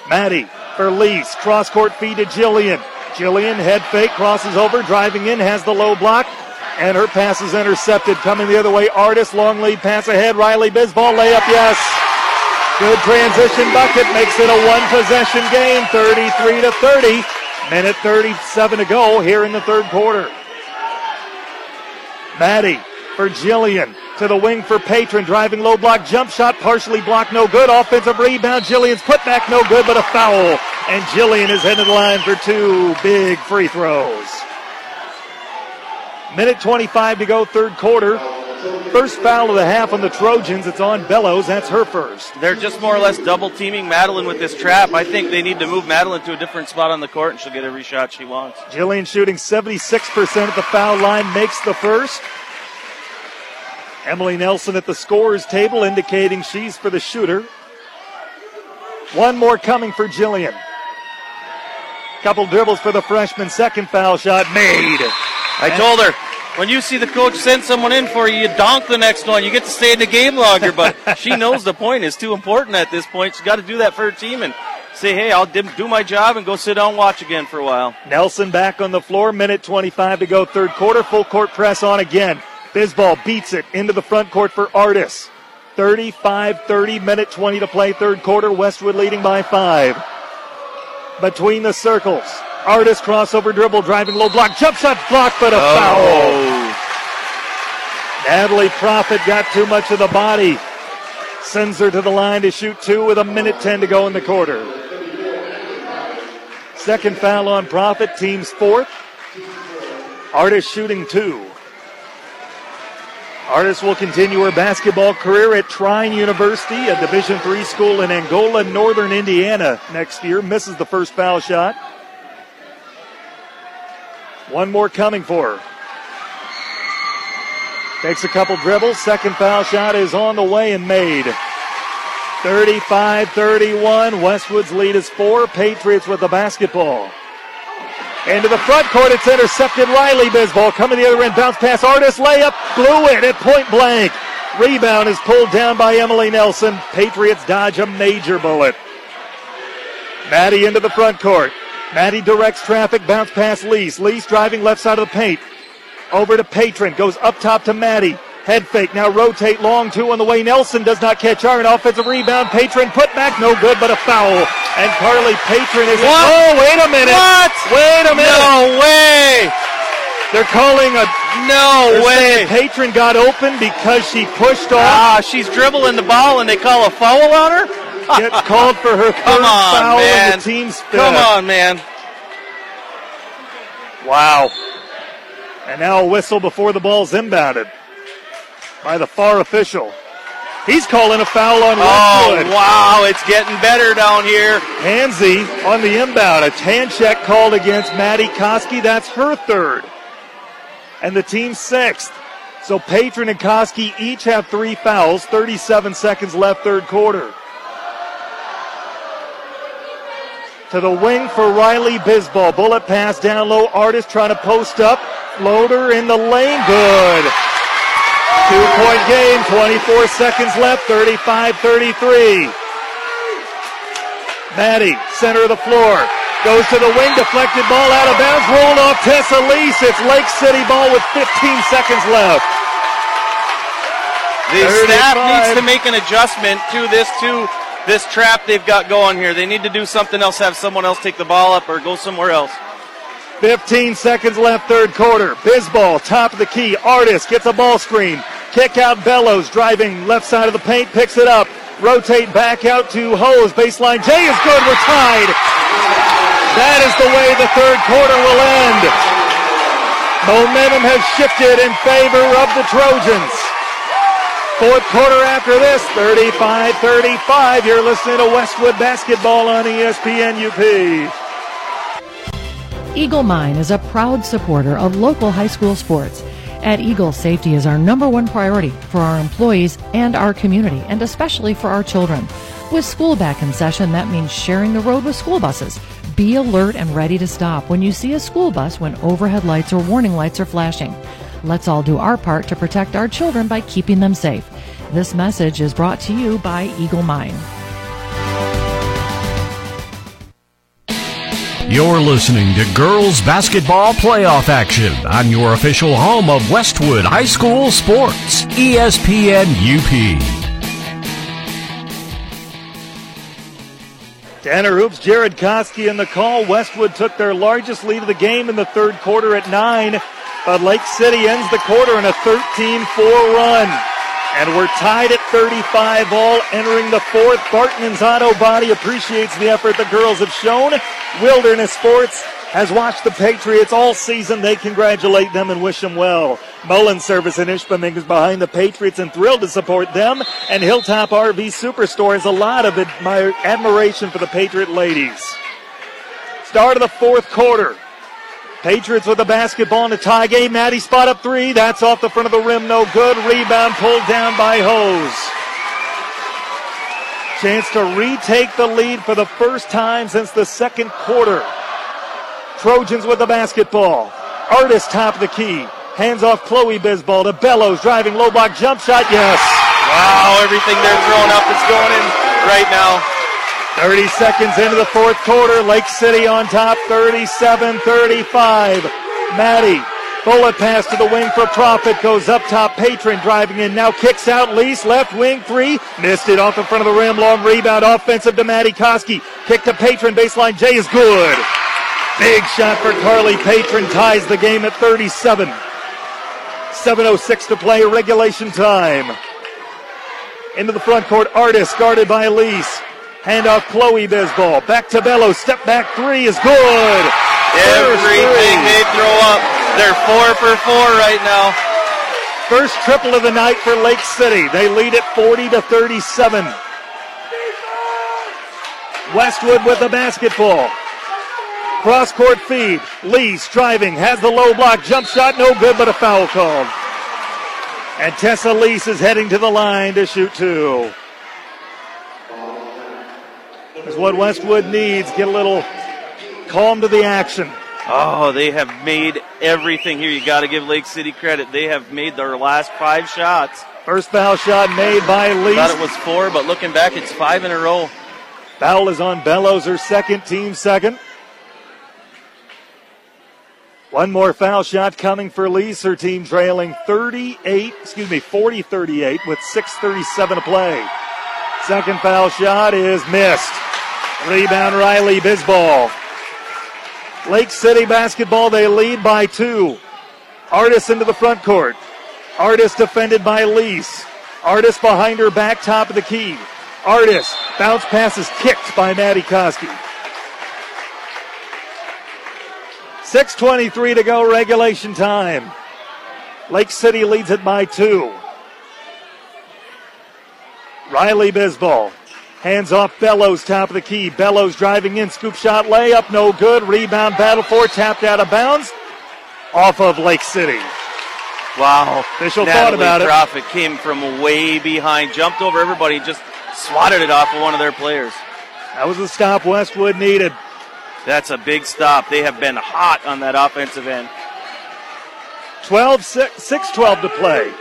Maddie for Lease. Cross court feed to Jillian. Jillian head fake crosses over, driving in, has the low block, and her pass is intercepted. Coming the other way, Artis, long lead pass ahead. Riley Bisball layup, yes. Good transition bucket makes it a one possession game, 33 to 30. Minute 37 to go here in the third quarter. Maddie for Jillian to the wing for Patron. Driving low block jump shot, partially blocked, no good. Offensive rebound. Jillian's putback, no good, but a foul. And Jillian is headed to the line for two big free throws. Minute 25 to go, third quarter. First foul of the half on the Trojans. It's on Bellows. That's her first. They're just more or less double teaming Madeline with this trap. I think they need to move Madeline to a different spot on the court and she'll get every shot she wants. Jillian shooting 76% at the foul line, makes the first. Emily Nelson at the scorer's table indicating she's for the shooter. One more coming for Jillian. Couple dribbles for the freshman. Second foul shot made. I and told her, when you see the coach send someone in for you, you donk the next one. You get to stay in the game longer, but she knows the point is too important at this point. She's got to do that for her team and say, hey, I'll do my job and go sit down and watch again for a while. Nelson back on the floor. Minute 25 to go. Third quarter. Full court press on again. Bisball beats it into the front court for Artis. 35 30, minute 20 to play, third quarter. Westwood leading by five. Between the circles. Artis crossover dribble, driving low block, jump shot blocked, but a Oh. foul. Natalie Profit got too much of the body. Sends her to the line to shoot two with a minute 10 to go in the quarter. Second foul on Profit, team's fourth. Artis shooting two. Artis will continue her basketball career at Trine University, a Division III school in Angola, northern Indiana next year. Misses the first foul shot. One more coming for her. Takes a couple dribbles. Second foul shot is on the way and made. 35 31. Westwood's lead is four. Patriots with the basketball. Into the front court, it's intercepted. Riley Bisball coming the other end. Bounce pass. Artis layup. Blew it at point blank. Rebound is pulled down by Emily Nelson. Patriots dodge a major bullet. Maddie into the front court. Maddie directs traffic. Bounce pass Lease. Lease driving left side of the paint. Over to Patron. Goes up top to Maddie. Head fake. Now rotate long two on the way. Nelson does not catch. An offensive rebound. Patron put back. No good, but a foul. And Carly Patron is. What? Oh, wait a minute. What? Wait a minute. No way. They're calling a. No way. Patron got open because she pushed off. Ah, she's dribbling the ball and they call a foul on her? Gets called for her Come on, foul man. the team's fifth. Come on, man. Wow. And now a whistle before the ball's inbounded by the far official. He's calling a foul on Oh, wow. It's getting better down here. Hansy on the inbound. A hand check called against Maddie Koski. That's her third. And the team's sixth. So Patron and Koski each have three fouls. 37 seconds left, third quarter. To the wing for Riley Bisball. Bullet pass down low. Artis trying to post up. Floater in the lane. Good. Two point game. 24 seconds left. 35 33. Maddie, center of the floor. Goes to the wing, deflected ball out of bounds, rolled off Tessa Lease. It's Lake City ball with 15 seconds left. The staff needs to make an adjustment to this to this trap they've got going here. They need to do something else, have someone else take the ball up or go somewhere else. 15 seconds left, third quarter. Bisball, top of the key. Artis gets a ball screen. Kick out Bellows, driving left side of the paint, picks it up. Rotate back out to Hose. Baseline. Jay is good. We're tied. That is the way the third quarter will end. Momentum has shifted in favor of the Trojans. Fourth quarter after this, 35 35. You're listening to Westwood Basketball on ESPN UP. Eagle Mine is a proud supporter of local high school sports. At Eagle, safety is our number one priority for our employees and our community, and especially for our children. With school back in session, that means sharing the road with school buses. Be alert and ready to stop when you see a school bus when overhead lights or warning lights are flashing. Let's all do our part to protect our children by keeping them safe. This message is brought to you by Eagle Mine. You're listening to girls basketball playoff action on your official home of Westwood High School Sports, ESPN UP. Tanner Hoops, Jared Koski in the call. Westwood took their largest lead of the game in the third quarter at nine, but Lake City ends the quarter in a 13-4 run. And we're tied at 35 all entering the fourth. Barton's Auto Body appreciates the effort the girls have shown. Wilderness Sports has watched the Patriots all season. They congratulate them and wish them well. Mullen Service in Ishpeming is behind the Patriots and thrilled to support them. And Hilltop RV Superstore has a lot of admir- admiration for the Patriot ladies. Start of the fourth quarter. Patriots with the basketball in a tie game. Maddie spot up three. That's off the front of the rim. No good. Rebound pulled down by Hose. Chance to retake the lead for the first time since the second quarter. Trojans with the basketball. Artis top of the key. Hands off Chloe Bisball to Bellows driving low block jump shot. Yes. Wow, everything they're throwing up is going in right now. 30 seconds into the fourth quarter. Lake City on top 37 35. Maddie. Bullet pass to the wing for Profit. Goes up top. Patron driving in. Now kicks out. Lease left wing three. Missed it off the front of the rim. Long rebound. Offensive to Maddie Koski. Kick to Patron. Baseline. Jay is good. Big shot for Carly Patron ties the game at 37. 7.06 to play, regulation time. Into the front court, Artis guarded by Elise. Hand off Chloe Bisball. Back to Bello. Step back three is good. Everything they throw up. They're four for four right now. First triple of the night for Lake City. They lead it 40 to 37. Westwood with the basketball. Cross court feed. Lee driving, has the low block. Jump shot, no good, but a foul called. And Tessa Lease is heading to the line to shoot two. Is what Westwood needs. Get a little calm to the action. Oh, they have made everything here. You got to give Lake City credit. They have made their last five shots. First foul shot made by Lee. Thought it was four, but looking back, it's five in a row. Foul is on Bellows, her second, team second. One more foul shot coming for Lease. Her team trailing 38, excuse me, 40 38 with 6.37 to play. Second foul shot is missed. Rebound Riley Bisball. Lake City basketball, they lead by two. Artis into the front court. Artis defended by Lease. Artis behind her back, top of the key. Artis, bounce pass is kicked by Maddie Koski. 6.23 to go, regulation time. Lake City leads it by two. Riley Bisball. Hands off Bellows, top of the key. Bellows driving in, scoop shot, layup, no good. Rebound, battle for, tapped out of bounds. Off of Lake City. Wow. Official Natalie thought about it. Profit came from way behind, jumped over everybody, just swatted it off of one of their players. That was the stop Westwood needed. That's a big stop. They have been hot on that offensive end. 12 6, 6 12 to play.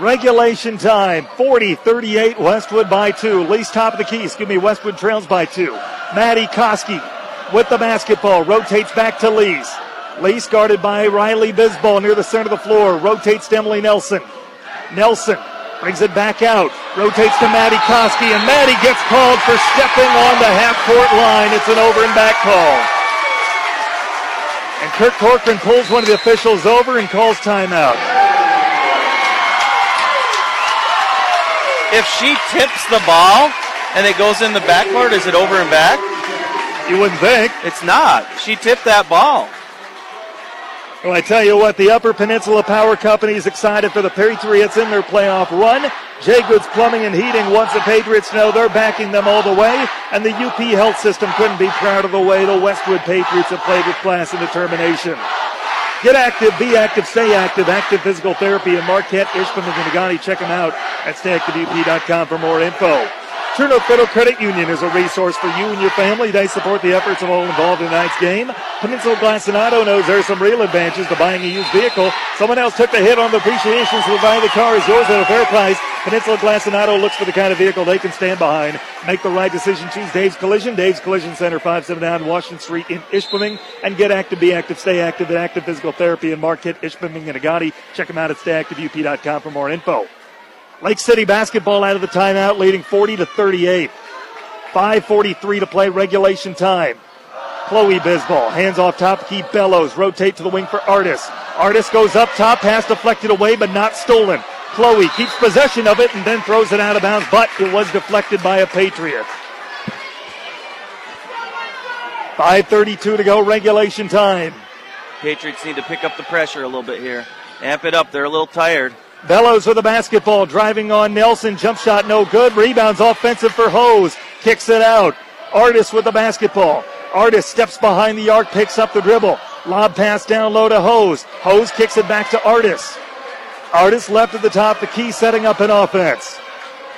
Regulation time 40 38. Westwood by two. Lease top of the key. Excuse me. Westwood trails by two. Maddie Koski with the basketball. Rotates back to Lease. Lease guarded by Riley Bisball near the center of the floor. Rotates to Emily Nelson. Nelson brings it back out. Rotates to Maddie Koski. And Maddie gets called for stepping on the half court line. It's an over and back call. And Kirk Corcoran pulls one of the officials over and calls timeout. If she tips the ball and it goes in the backcourt, is it over and back? You wouldn't think. It's not. She tipped that ball. Well, I tell you what, the Upper Peninsula Power Company is excited for the Patriots in their playoff run. J. Goods Plumbing and Heating wants the Patriots to know they're backing them all the way, and the UP Health System couldn't be proud of the way the Westwood Patriots have played with class and determination. Get active, be active, stay active. Active Physical Therapy in Marquette, Ishpeming, and Negaunee. Check them out at stayactiveup.com for more info. True North Federal Credit Union is a resource for you and your family. They support the efforts of all involved in tonight's game. Peninsula Glass and Auto knows there's some real advantages to buying a used vehicle. Someone else took the hit on the appreciation, so buying the car is yours at a fair price. Peninsula Glass and Auto looks for the kind of vehicle they can stand behind. Make the right decision. Choose Dave's Collision. Dave's Collision Center, 579 Washington Street in Ishpeming. And get active, be active, stay active at Active Physical Therapy in Marquette, Ishpeming, and Negaunee. Check them out at stayactiveup.com for more info. Lake City basketball out of the timeout, leading 40 to 38. 5:43 to play regulation time. Chloe Bisball hands off top, key Bellows, rotate to the wing for Artis. Artis goes up top, pass deflected away, but not stolen. Chloe keeps possession of it and then throws it out of bounds, but it was deflected by a Patriot. 5:32 to go, regulation time. Patriots need to pick up the pressure a little bit here. Amp it up. They're a little tired. Bellows with the basketball, driving on Nelson. Jump shot no good. Rebounds offensive for Hose. Kicks it out. Artis with the basketball. Artis steps behind the arc, picks up the dribble. Lob pass down low to Hose. Hose kicks it back to Artis. Artis left at the top, the key setting up an offense.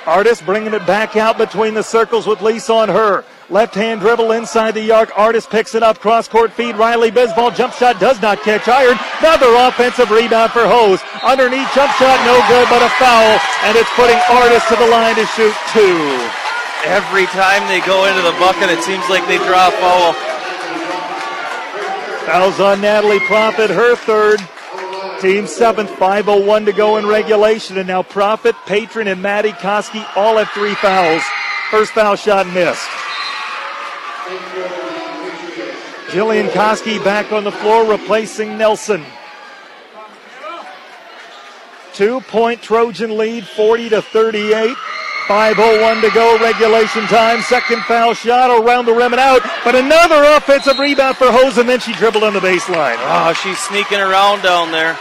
Artis bringing it back out between the circles with Lease on her. Left hand dribble inside the arc. Artis picks it up. Cross court feed. Riley Bisball. Jump shot does not catch iron. Another offensive rebound for Hose. Underneath jump shot no good, but a foul. And it's putting Artis to the line to shoot two. Every time they go into the bucket, it seems like they draw a foul. Fouls on Natalie Profit, her third. Team seventh, 5.01 to go in regulation. And now Profit, Patron, and Maddie Koski all have three fouls. First foul shot missed. Jillian Koski back on the floor, replacing Nelson. Two point Trojan lead, 40 to 38. 5.01 to go, regulation time. Second foul shot around the rim and out, but another offensive rebound for Hose, and then she dribbled on the baseline. Oh, she's sneaking around down there.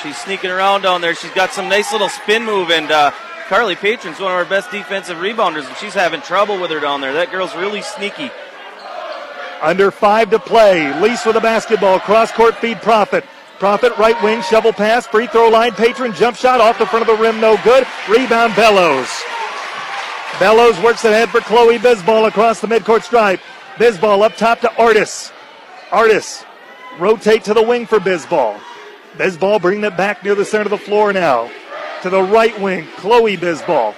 She's sneaking around down there. She's got some nice little spin move, and uh, Carly Patron's one of our best defensive rebounders, and she's having trouble with her down there. That girl's really sneaky. Under five to play. Lease with a basketball. Cross court feed Profit. Profit right wing shovel pass. Free throw line. Patron jump shot off the front of the rim. No good. Rebound Bellows. Bellows works ahead for Chloe Bisball across the midcourt stripe. Bisball up top to Artis. Artis rotate to the wing for Bisball. Bisball bringing it back near the center of the floor now. To the right wing, Chloe Bisball.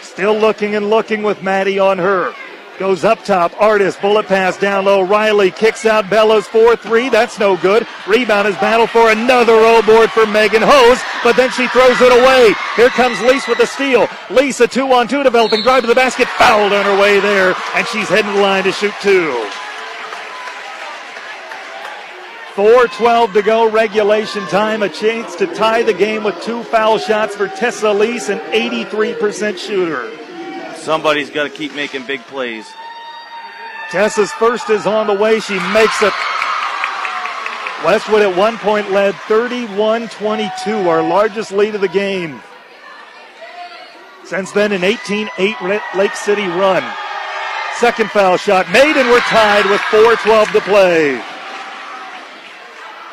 Still looking and looking with Maddie on her. Goes up top. Artis. bullet pass down low. Riley kicks out Bellows 4 3. That's no good. Rebound is battle for another roll board for Megan Hose, but then she throws it away. Here comes Lease with the steal. Lease, a two on two developing. Drive to the basket. Fouled on her way there, and she's heading the line to shoot two. 4.12 to go, regulation time. A chance to tie the game with two foul shots for Tessa Lease, an 83% shooter. Somebody's got to keep making big plays. Tessa's first is on the way. She makes it. Westwood at one point led 31 22, our largest lead of the game. Since then, an 18 8 Lake City run. Second foul shot made, and we're tied with 4.12 to play.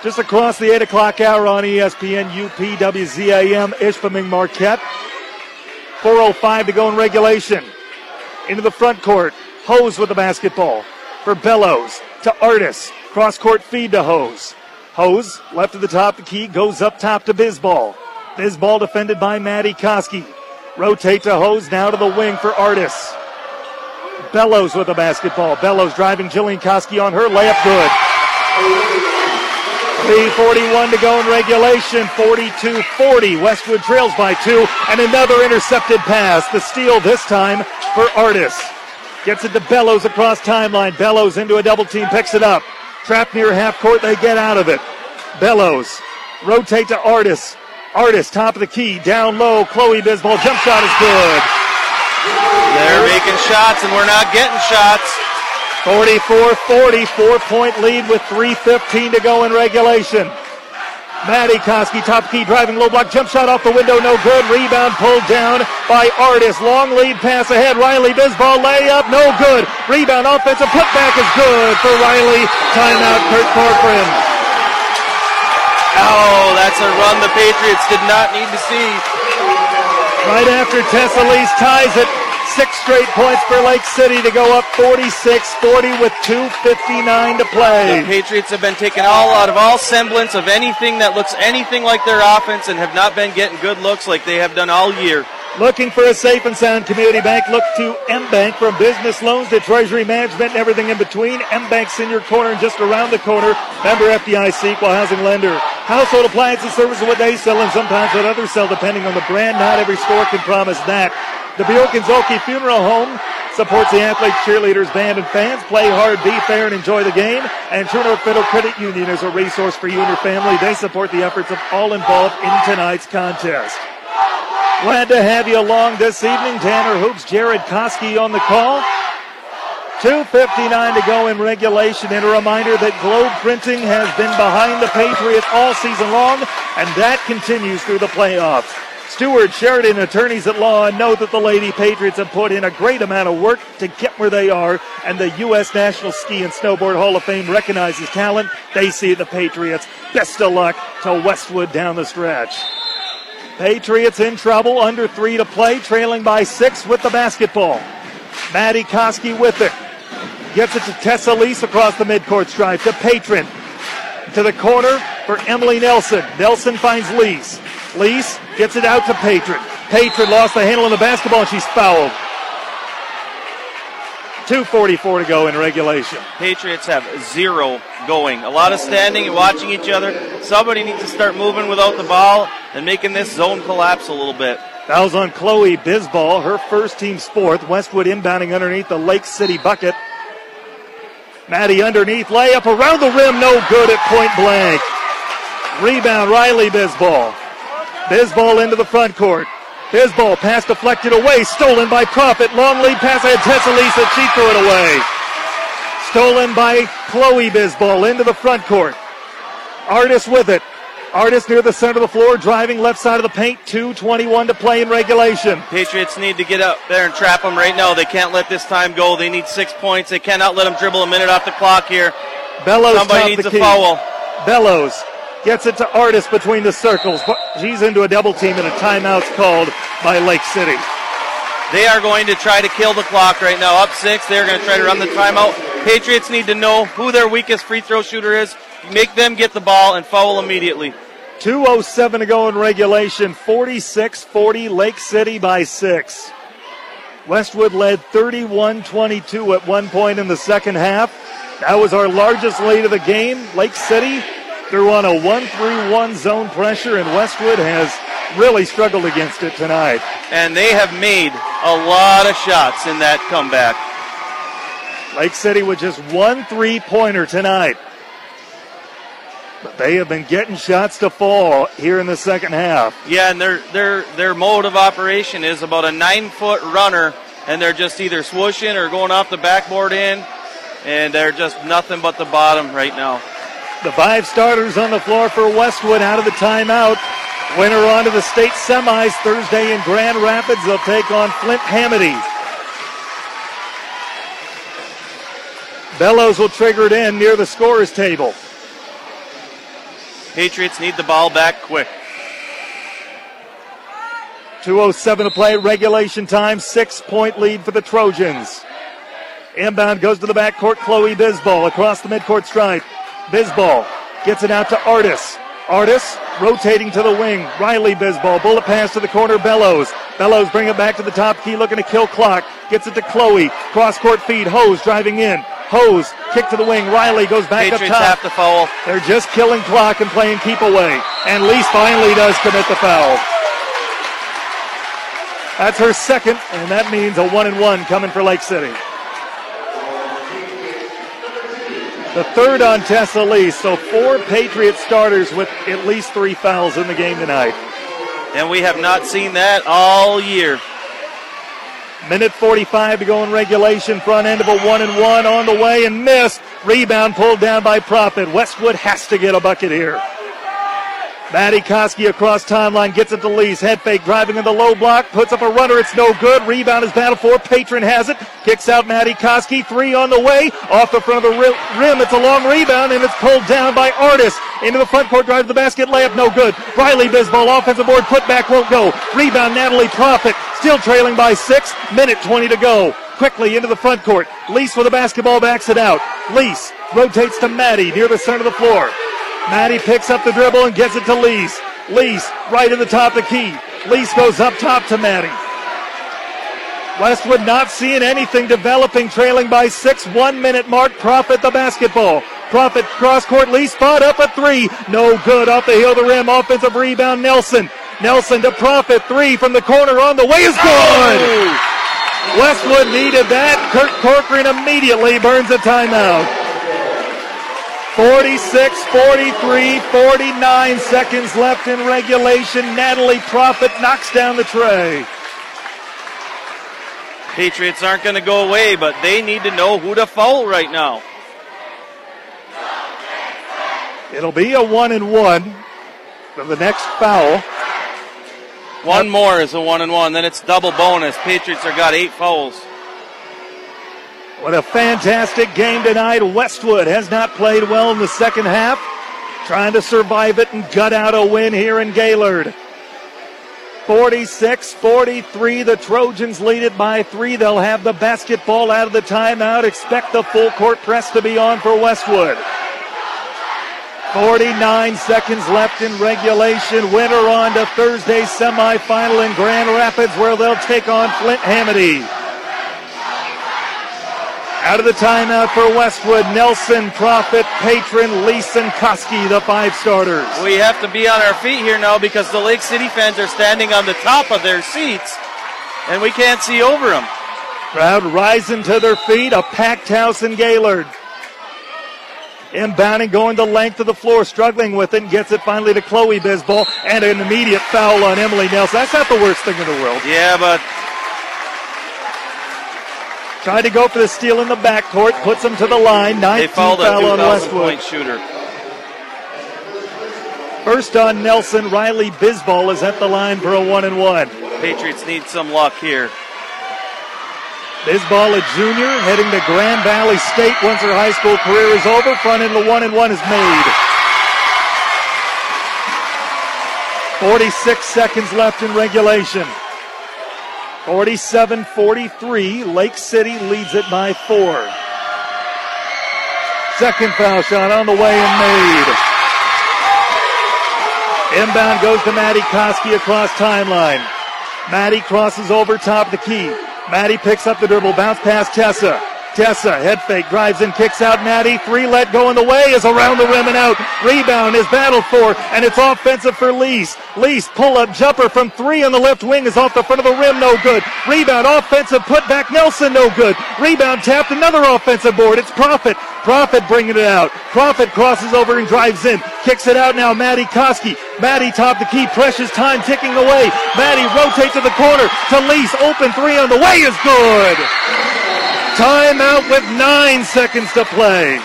Just across the 8 o'clock hour on ESPN UPWZAM, Ishpeming Marquette. 4.05 to go in regulation. Into the front court. Hose with the basketball. For Bellows to Artis. Cross court feed to Hose. Hose, left of the top the key, goes up top to Bisball. Bisball defended by Maddie Koski. Rotate to Hose, now to the wing for Artis. Bellows with the basketball. Bellows driving Jillian Koski on her layup good. 3.41 to go in regulation. 42 40. Westwood trails by two. And another intercepted pass. The steal this time for Artis. Gets it to Bellows across timeline. Bellows into a double team, picks it up. Trapped near half court, they get out of it. Bellows. Rotate to Artis. Artis, top of the key, down low. Chloe Bisball, jump shot is good. They're making shots, and we're not getting shots. 44-40, four-point lead with 3.15 to go in regulation. Maddie Koski, top key, driving low block, jump shot off the window, no good. Rebound pulled down by Artis. Long lead pass ahead. Riley Bisball layup, no good. Rebound offensive putback is good for Riley. Timeout, Kurt Corcoran. Oh, that's a run the Patriots did not need to see. Right after Tessa Lease ties it, six straight points for Lake City to go up 46-40 with 2.59 to play. The Patriots have been taken all out of all semblance of anything that looks anything like their offense and have not been getting good looks like they have done all year. Looking for a safe and sound community bank? Look to M-Bank from business loans to treasury management and everything in between. M-Bank's in your corner and just around the corner. Member FDIC, equal housing lender. Household appliances, services, what they sell and sometimes what others sell depending on the brand. Not every store can promise that. The Bjork and Zhulkie Funeral Home supports the athletes, cheerleaders, band, and fans. Play hard, be fair, and enjoy the game. And True North Federal Credit Union is a resource for you and your family. They support the efforts of all involved in tonight's contest. Glad to have you along this evening. Tanner Hoops, Jared Koski on the call. 2.59 to go in regulation. And a reminder that Globe Printing has been behind the Patriots all season long, and that continues through the playoffs. Stewart Sheridan, attorneys at law, know that the Lady Patriots have put in a great amount of work to get where they are, and the U.S. National Ski and Snowboard Hall of Fame recognizes talent. They see the Patriots. Best of luck to Westwood down the stretch. Patriots in trouble, under three to play, trailing by six with the basketball. Maddie Koski with it. Gets it to Tessa Lease across the midcourt stripe to Patron. To the corner for Emily Nelson. Nelson finds Lease. Lease gets it out to Patron. Patron lost the handle on the basketball and she's fouled. 2.44 to go in regulation. Patriots have zero going. A lot of standing and watching each other. Somebody needs to start moving without the ball and making this zone collapse a little bit. Fouls on Chloe Bisball, her first team's fourth. Westwood inbounding underneath the Lake City bucket. Maddie underneath, layup around the rim, no good at point blank. Rebound, Riley Bisball. Bisball into the front court. Bisball pass deflected away, stolen by Profit. Long lead pass ahead, Tessa Lease, she threw it away. Stolen by Chloe Bisball into the front court. Artis with it. Artis near the center of the floor, driving left side of the paint. 2.21 to play in regulation. Patriots need to get up there and trap them right now. They can't let this time go. They need six points. They cannot let them dribble a minute off the clock here. Bellows Somebody needs a foul. Bellows gets it to Artis between the circles. but She's into a double team and a timeout's called by Lake City. They are going to try to kill the clock right now. Up six, they're going to try to run the timeout. Patriots need to know who their weakest free throw shooter is. Make them get the ball and foul immediately. 2.07 to go in regulation. 46 40, Lake City by six. Westwood led 31 22 at one point in the second half. That was our largest lead of the game. Lake City threw on a 1 3 1 zone pressure, and Westwood has really struggled against it tonight. And they have made a lot of shots in that comeback. Lake City with just one three pointer tonight. But they have been getting shots to fall here in the second half. Yeah, and their their their mode of operation is about a nine foot runner, and they're just either swooshing or going off the backboard in, and they're just nothing but the bottom right now. The five starters on the floor for Westwood out of the timeout. Winner on to the state semis Thursday in Grand Rapids. They'll take on Flint Hamady. Bellows will trigger it in near the scorer's table. Patriots need the ball back quick. 2.07 to play, regulation time, six point lead for the Trojans. Inbound goes to the backcourt, Chloe Bisball across the midcourt stripe. Bisball gets it out to Artis. Artis rotating to the wing. Riley Bisball, bullet pass to the corner, Bellows. Bellows bring it back to the top key, looking to kill clock. Gets it to Chloe. Cross court feed, Hose driving in. Hose, kick to the wing. Riley goes back Patriots up top. have to foul. They're just killing clock and playing keep away. And Lease finally does commit the foul. That's her second, and that means a one and one coming for Lake City. The third on Tessa Lee, so four Patriot starters with at least three fouls in the game tonight. And we have not seen that all year. Minute 45 to go in regulation. Front end of a one and one on the way and missed. Rebound pulled down by Profit. Westwood has to get a bucket here. Maddie Koski across timeline gets it to Lease. Head fake driving in the low block. Puts up a runner. It's no good. Rebound is battled for. Patron has it. Kicks out Maddie Koski. Three on the way. Off the front of the rim. It's a long rebound and it's pulled down by Artis. Into the front court. Drive to the basket. Layup no good. Riley Bisball. Offensive board. Put back won't go. Rebound Natalie Profit. Still trailing by six. Minute 20 to go. Quickly into the front court. Lease with the basketball backs it out. Lease rotates to Maddie near the center of the floor. Maddie picks up the dribble and gets it to Lease. Lease right in the top of the key. Lease goes up top to Maddie. Westwood not seeing anything developing, trailing by six. One minute mark. Profit the basketball. Profit cross court. Lease spot up a three. No good off the heel of the rim. Offensive rebound. Nelson. Nelson to Profit. Three from the corner on the way is good. Oh! Westwood needed that. Kurt Corcoran immediately burns a timeout. 46, 43, 49 seconds left in regulation. Natalie Profit knocks down the tray. Patriots aren't going to go away, but they need to know who to foul right now. It'll be a one and one for the next foul. One more is a one and one. Then it's double bonus. Patriots have got eight fouls. What a fantastic game tonight. Westwood has not played well in the second half, trying to survive it and gut out a win here in Gaylord. 46 43. The Trojans lead it by three. They'll have the basketball out of the timeout. Expect the full court press to be on for Westwood. 49 seconds left in regulation. Winner on to Thursday's semifinal in Grand Rapids where they'll take on Flint Hamady. Out of the timeout for Westwood, Nelson, Profit, Patron, Leeson, Koski, the five starters. We have to be on our feet here now because the Lake City fans are standing on the top of their seats and we can't see over them. Crowd rising to their feet, a packed house in Gaylord. Inbounding, going the length of the floor, struggling with it, and gets it finally to Chloe Bisball, and an immediate foul on Emily Nelson. That's not the worst thing in the world. Yeah, but Tried to go for the steal in the backcourt, puts him to the line. they 19 fouled a foul on Westwood. point shooter. First on Nelson, Riley Bisball is at the line for a one and one. Patriots need some luck here. Bisball, a junior, heading to Grand Valley State once her high school career is over. Front end the one and one is made. 46 seconds left in regulation. 47 43. Lake City leads it by four. Second foul shot on the way and made. Inbound goes to Maddie Koski across timeline. Maddie crosses over top the key. Maddie picks up the dribble, bounce past Tessa. Tessa, head fake, drives in, kicks out Maddie. Three let go in the way is around the rim and out. Rebound is battled for, and it's offensive for Lease. Lease, pull up jumper from three on the left wing is off the front of the rim, no good. Rebound, offensive, put back Nelson, no good. Rebound tapped, another offensive board. It's Profit. Profit bringing it out. Profit crosses over and drives in. Kicks it out now, Maddie Koski. Maddie top the key, precious time ticking away. Maddie rotates to the corner to Lease. Open three on the way is good. Timeout with nine seconds to play.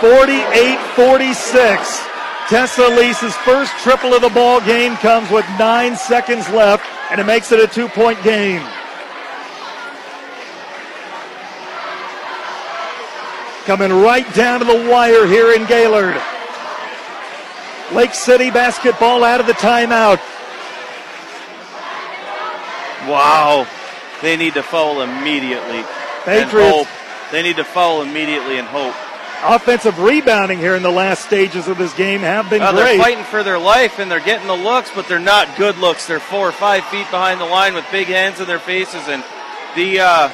48 46. Tessa Lease's first triple of the ball game comes with nine seconds left, and it makes it a two point game. Coming right down to the wire here in Gaylord. Lake City basketball out of the timeout. Wow. They need to foul immediately. And Patriots. hope. They need to foul immediately and hope. Offensive rebounding here in the last stages of this game have been Uh, great. they're fighting for their life and they're getting the looks, but they're not good looks. They're four or five feet behind the line with big hands in their faces. And the uh,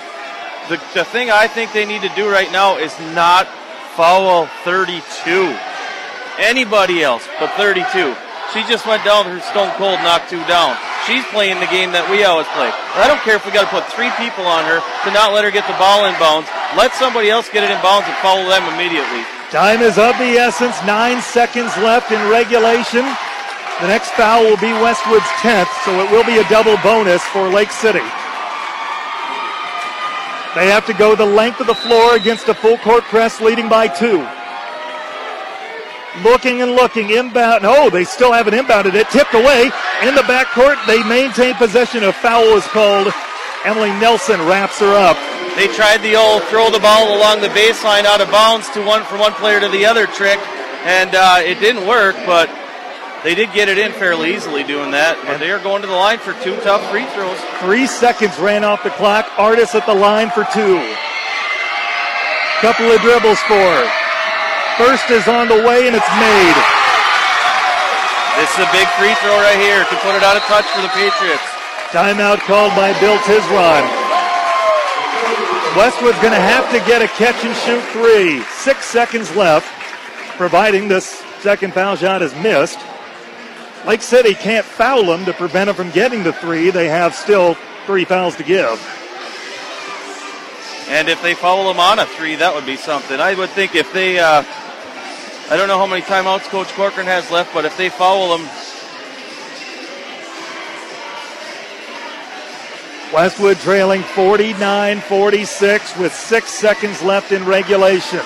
the the thing I think they need to do right now is not foul 32. Anybody else but 32. She just went down with her stone cold, knocked two down. She's playing the game that we always play. I don't care if we got to put three people on her to not let her get the ball in bounds. Let somebody else get it in bounds and follow them immediately. Time is of the essence. Nine seconds left in regulation. The next foul will be Westwood's 10th, so it will be a double bonus for Lake City. They have to go the length of the floor against a full court press leading by two. Looking and looking, inbound. Oh, they still haven't inbounded it. Tipped away in the backcourt. They maintain possession. A foul is called. Emily Nelson wraps her up. They tried the old throw the ball along the baseline out of bounds to one from one player to the other trick, and uh, it didn't work. But they did get it in fairly easily doing that. But they are going to the line for two tough free throws. Three seconds ran off the clock. Artis at the line for two. Couple of dribbles for her. First is on the way and it's made. This is a big free throw right here to put it out of touch for the Patriots. Timeout called by Bill Tisron. Westwood's going to have to get a catch and shoot three. Six seconds left, providing this second foul shot is missed. Lake City can't foul them to prevent them from getting the three. They have still three fouls to give. And if they foul them on a three, that would be something. I would think if they, uh, I don't know how many timeouts Coach Corcoran has left, but if they foul them, Westwood trailing 49 46 with six seconds left in regulation.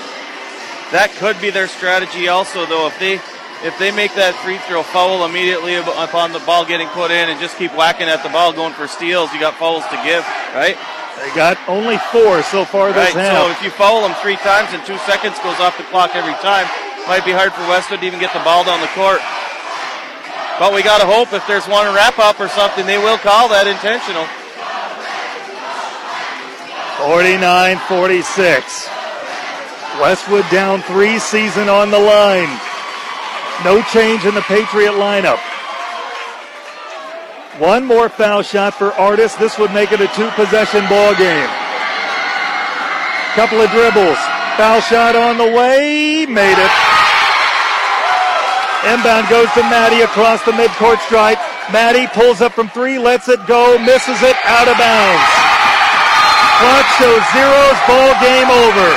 that could be their strategy also, though. If they if they make that free throw foul immediately upon the ball getting put in and just keep whacking at the ball, going for steals, you got fouls to give, right? They got only four so far this Right. half. So if you foul them three times and two seconds goes off the clock every time, might be hard for Westwood to even get the ball down the court. But we got to hope if there's one wrap up or something, they will call that intentional. 49 46. Westwood down three, season on the line. No change in the Patriot lineup. One more foul shot for Artis. This would make it a two possession ball game. Couple of dribbles. Foul shot on the way. Made it. Inbound goes to Maddie across the midcourt stripe. Maddie pulls up from three, lets it go, misses it, out of bounds. Clock shows zeros, ball game over.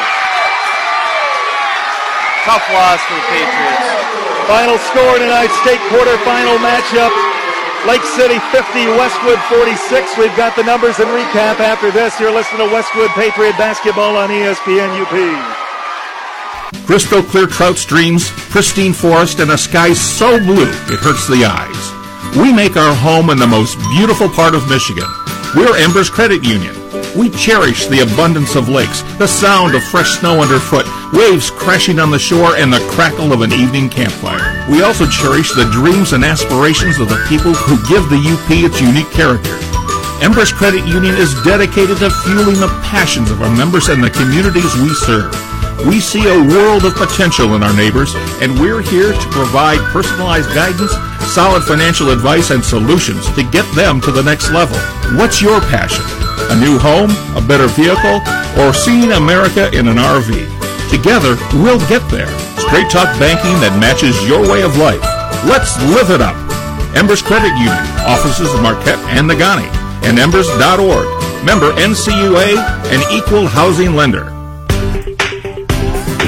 tough loss for the Patriots. Final score tonight's state quarterfinal matchup. Lake City 50, Westwood 46. We've got the numbers and recap after this. You're listening to Westwood Patriot Basketball on ESPN UP. Crystal clear trout streams, pristine forest, and a sky so blue it hurts the eyes. We make our home in the most beautiful part of Michigan. We're Embers Credit Union. We cherish the abundance of lakes, the sound of fresh snow underfoot, waves crashing on the shore, and the crackle of an evening campfire. We also cherish the dreams and aspirations of the people who give the UP its unique character. Embers Credit Union is dedicated to fueling the passions of our members and the communities we serve. We see a world of potential in our neighbors, and we're here to provide personalized guidance, solid financial advice, and solutions to get them to the next level. What's your passion? A new home, a better vehicle, or seeing America in an RV? Together, we'll get there. Straight talk banking that matches your way of life. Let's live it up. Embers Credit Union, offices of Marquette and Negaunee, and embers.org. Member NCUA, an equal housing lender.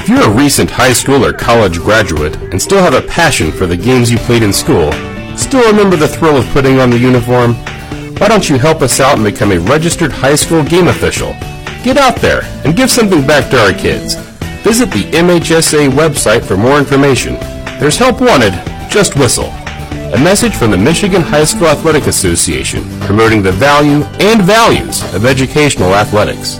If you're a recent high school or college graduate and still have a passion for the games you played in school, still remember the thrill of putting on the uniform, why don't you help us out and become a registered high school game official? Get out there and give something back to our kids. Visit the MHSA website for more information. There's help wanted, just whistle. A message from the Michigan High School Athletic Association promoting the value and values of educational athletics.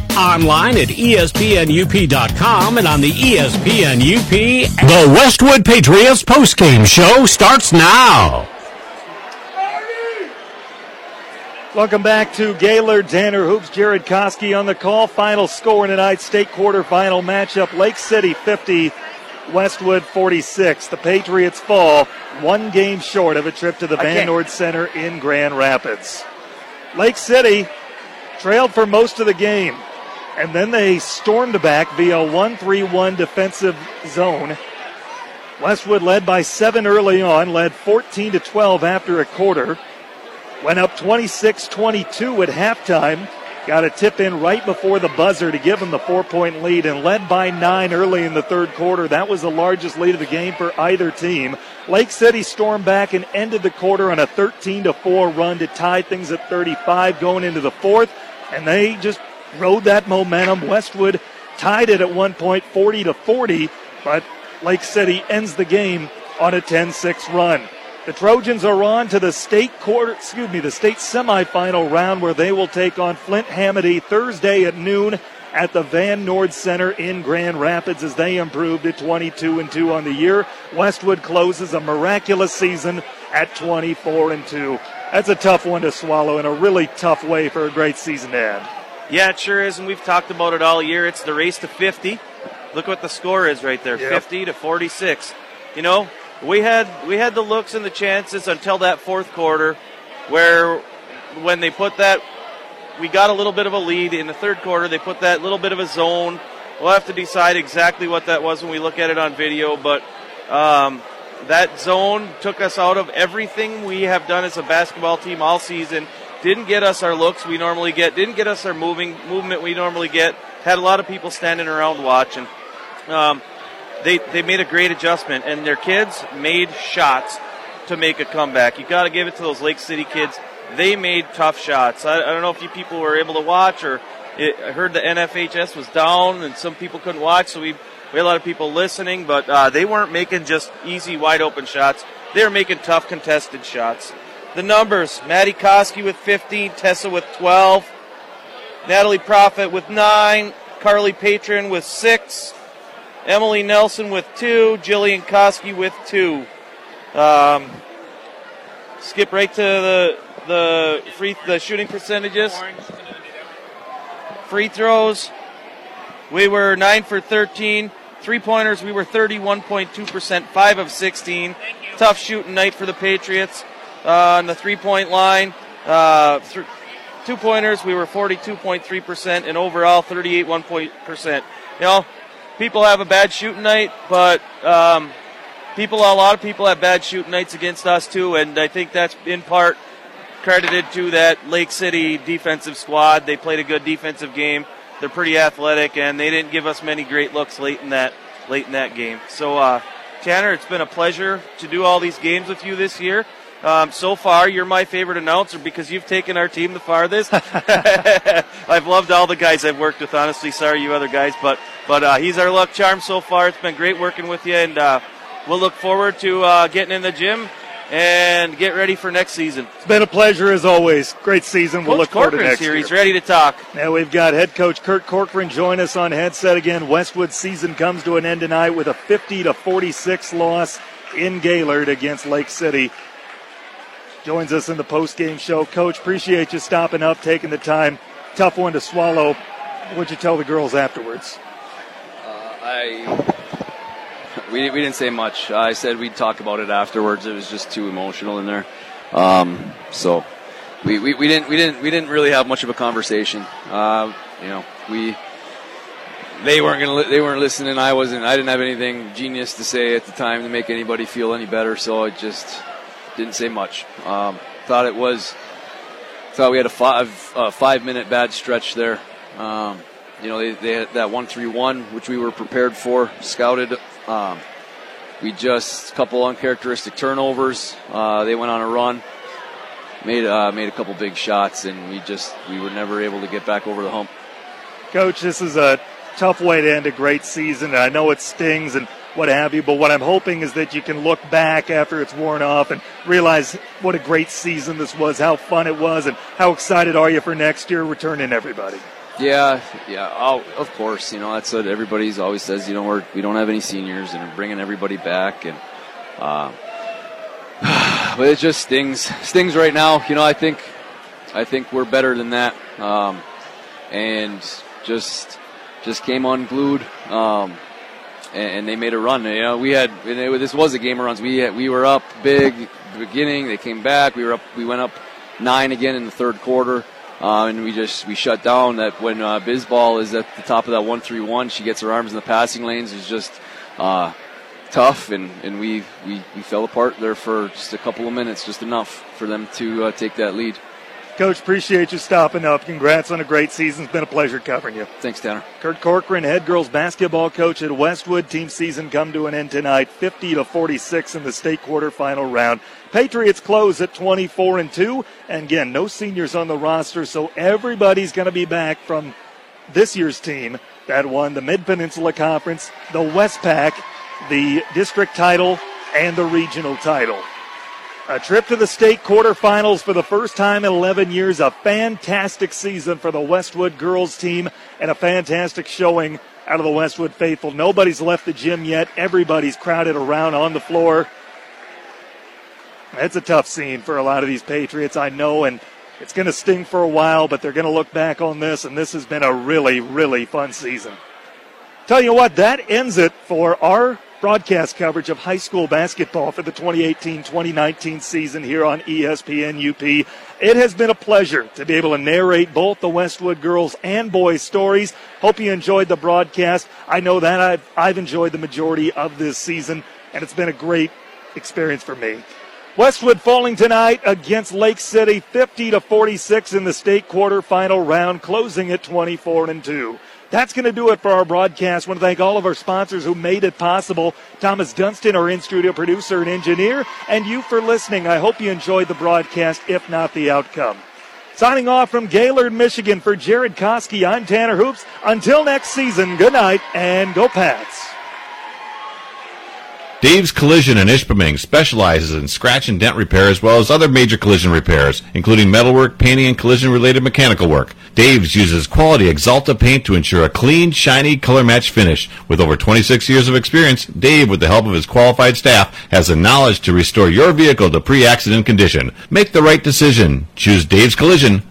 Online at ESPNUP.com and on the E ESPN UP. The Westwood Patriots postgame show starts now. Welcome back to Gaylord Tanner Hoops. Jared Koski on the call. Final score in tonight's state quarterfinal matchup Lake City 50, Westwood 46. The Patriots fall one game short of a trip to the Van can't- Noord Center in Grand Rapids. Lake City trailed for most of the game, and then they stormed back via 1 3 1 defensive zone. Westwood led by seven early on, led 14 to 12 after a quarter. Went up 26 22 at halftime. Got a tip in right before the buzzer to give them the four point lead and led by nine early in the third quarter. That was the largest lead of the game for either team. Lake City stormed back and ended the quarter on a 13 to 4 run to tie things at 35 going into the fourth. And they just rode that momentum. Westwood tied it at one point 40 to 40, but Lake City ends the game on a 10 6 run. The Trojans are on to the state quarter, excuse me, the state semifinal round where they will take on Flint Hamady Thursday at noon at the Van Noord Center in Grand Rapids as they improved to 22 and 2 on the year. Westwood closes a miraculous season at 24 and 2. That's a tough one to swallow and a really tough way for a great season to end. Yeah, it sure is, and we've talked about it all year. It's the race to 50. Look what the score is right there, Yep. 50 to 46. You know, we had we had the looks and the chances until that fourth quarter, where when they put that, we got a little bit of a lead in the third quarter. They put that little bit of a zone. We'll have to decide exactly what that was when we look at it on video, but. Um, that zone took us out of everything we have done as a basketball team all season. Didn't get us our looks we normally get. Didn't get us our moving movement we normally get. Had a lot of people standing around watching. Um, they they made a great adjustment, and their kids made shots to make a comeback. You got to give it to those Lake City kids. They made tough shots. I, I don't know if you people were able to watch, or it, I heard the NFHS was down, and some people couldn't watch, so we we had a lot of people listening, but uh, they weren't making just easy, wide open shots. They were making tough, contested shots. The numbers Maddie Koski with 15, Tessa with 12, Natalie Profit with 9, Carly Patron with 6, Emily Nelson with 2, Jillian Koski with 2. Um, skip right to the the free the shooting percentages. Free throws. We were 9 for 13. Three pointers, we were 31.2%, 5 of 16. Tough shooting night for the Patriots. Uh, on the three point line. Uh, th- two pointers, we were 42.3%, and overall 38.1%. You know, people have a bad shooting night, but um, people, a lot of people have bad shooting nights against us too, and I think that's in part credited to that Lake City defensive squad. They played a good defensive game. They're pretty athletic, and they didn't give us many great looks late in that late in that game. So, uh, Tanner, it's been a pleasure to do all these games with you this year. Um, so far, you're my favorite announcer because you've taken our team the farthest. I've loved all the guys I've worked with. Honestly, sorry you other guys, but but uh, he's our luck charm so far. It's been great working with you, and uh, we'll look forward to uh, getting in the gym and get ready for next season. It's been a pleasure as always. Great season. We'll Coach look forward to Corcoran's next here. year. He's ready to talk. Now we've got head coach Kurt Corcoran join us on headset again. Westwood season comes to an end tonight with a 50 to 46 loss in Gaylord against Lake City. Joins us in the post game show. Coach, appreciate you stopping up, taking the time. Tough one to swallow. What'd you tell the girls afterwards? I we, we didn't say much. I said we'd talk about it afterwards. It was just too emotional in there. Um, so we, we, we didn't we didn't we didn't really have much of a conversation. Uh, you know, we they weren't gonna li- they weren't listening. I wasn't. I didn't have anything genius to say at the time to make anybody feel any better. So I just didn't say much. Um, thought it was thought we had a five uh, five minute bad stretch there. Um, you know, they, they had that one three one, which we were prepared for, scouted. Um, we just a couple uncharacteristic turnovers. Uh, they went on a run, made uh, made a couple big shots, and we just we were never able to get back over the hump. Coach, this is a tough way to end a great season. I know it stings and what have you, but what I'm hoping is that you can look back after it's worn off and realize what a great season this was, how fun it was, and how excited are you for next year returning everybody. Yeah, yeah. Oh, of course. You know that's what everybody's always says. You know we're we don't have any seniors and we're bringing everybody back and. Uh, but it just stings stings right now. You know I think I think we're better than that. Um, and just just came unglued. Um, and, they made a run. You know, we had it, this was a game of runs. We had, we were up big the beginning. They came back. We were up. We went up nine again in the third quarter. Uh, and we just we shut down that when uh, Bisball is at the top of that one three one, she gets her arms in the passing lanes. Is just uh, tough, and, and we, we we fell apart there for just a couple of minutes, just enough for them to uh, take that lead. Coach, appreciate you stopping up. Congrats on a great season. It's been a pleasure covering you. Thanks, Tanner. Kurt Corcoran, head girls basketball coach at Westwood. Team season come to an end tonight, 50 to 46 in the state quarterfinal round. Patriots close at 24 and 2. And again, no seniors on the roster, so everybody's going to be back from this year's team that won the Mid Peninsula Conference, the Westpac, the district title, and the regional title. A trip to the state quarterfinals for the first time in 11 years. A fantastic season for the Westwood girls team and a fantastic showing out of the Westwood faithful. Nobody's left the gym yet. Everybody's crowded around on the floor. It's a tough scene for a lot of these Patriots, I know, and it's going to sting for a while, but they're going to look back on this, and this has been a really, really fun season. Tell you what, that ends it for our broadcast coverage of high school basketball for the 2018-2019 season here on ESPN UP. It has been a pleasure to be able to narrate both the Westwood girls and boys stories. Hope you enjoyed the broadcast. I know that I've, I've enjoyed the majority of this season, and it's been a great experience for me. Westwood falling tonight against Lake City 50 to 46 in the state quarterfinal round, closing at 24 and 2. That's going to do it for our broadcast. I want to thank all of our sponsors who made it possible. Thomas Dunston, our in-studio producer and engineer, and you for listening. I hope you enjoyed the broadcast, if not the outcome. Signing off from Gaylord, Michigan for Jared Koski, I'm Tanner Hoops. Until next season, good night and go Pats. Dave's Collision in Ishpeming specializes in scratch and dent repair as well as other major collision repairs, including metalwork, painting, and collision-related mechanical work. Dave's uses quality Axalta paint to ensure a clean, shiny, color-matched finish. With over 26 years of experience, Dave, with the help of his qualified staff, has the knowledge to restore your vehicle to pre-accident condition. Make the right decision. Choose Dave's Collision.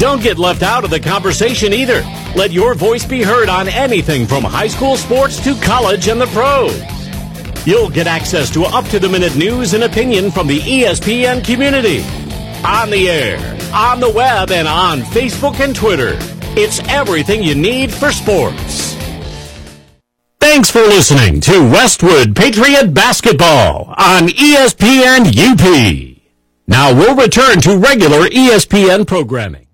Don't get left out of the conversation either. Let your voice be heard on anything from high school sports to college and the pros. You'll get access to up to the minute news and opinion from the ESPN community. On the air, on the web, and on Facebook and Twitter. It's everything you need for sports. Thanks for listening to Westwood Patriot Basketball on ESPN UP. Now we'll return to regular ESPN programming.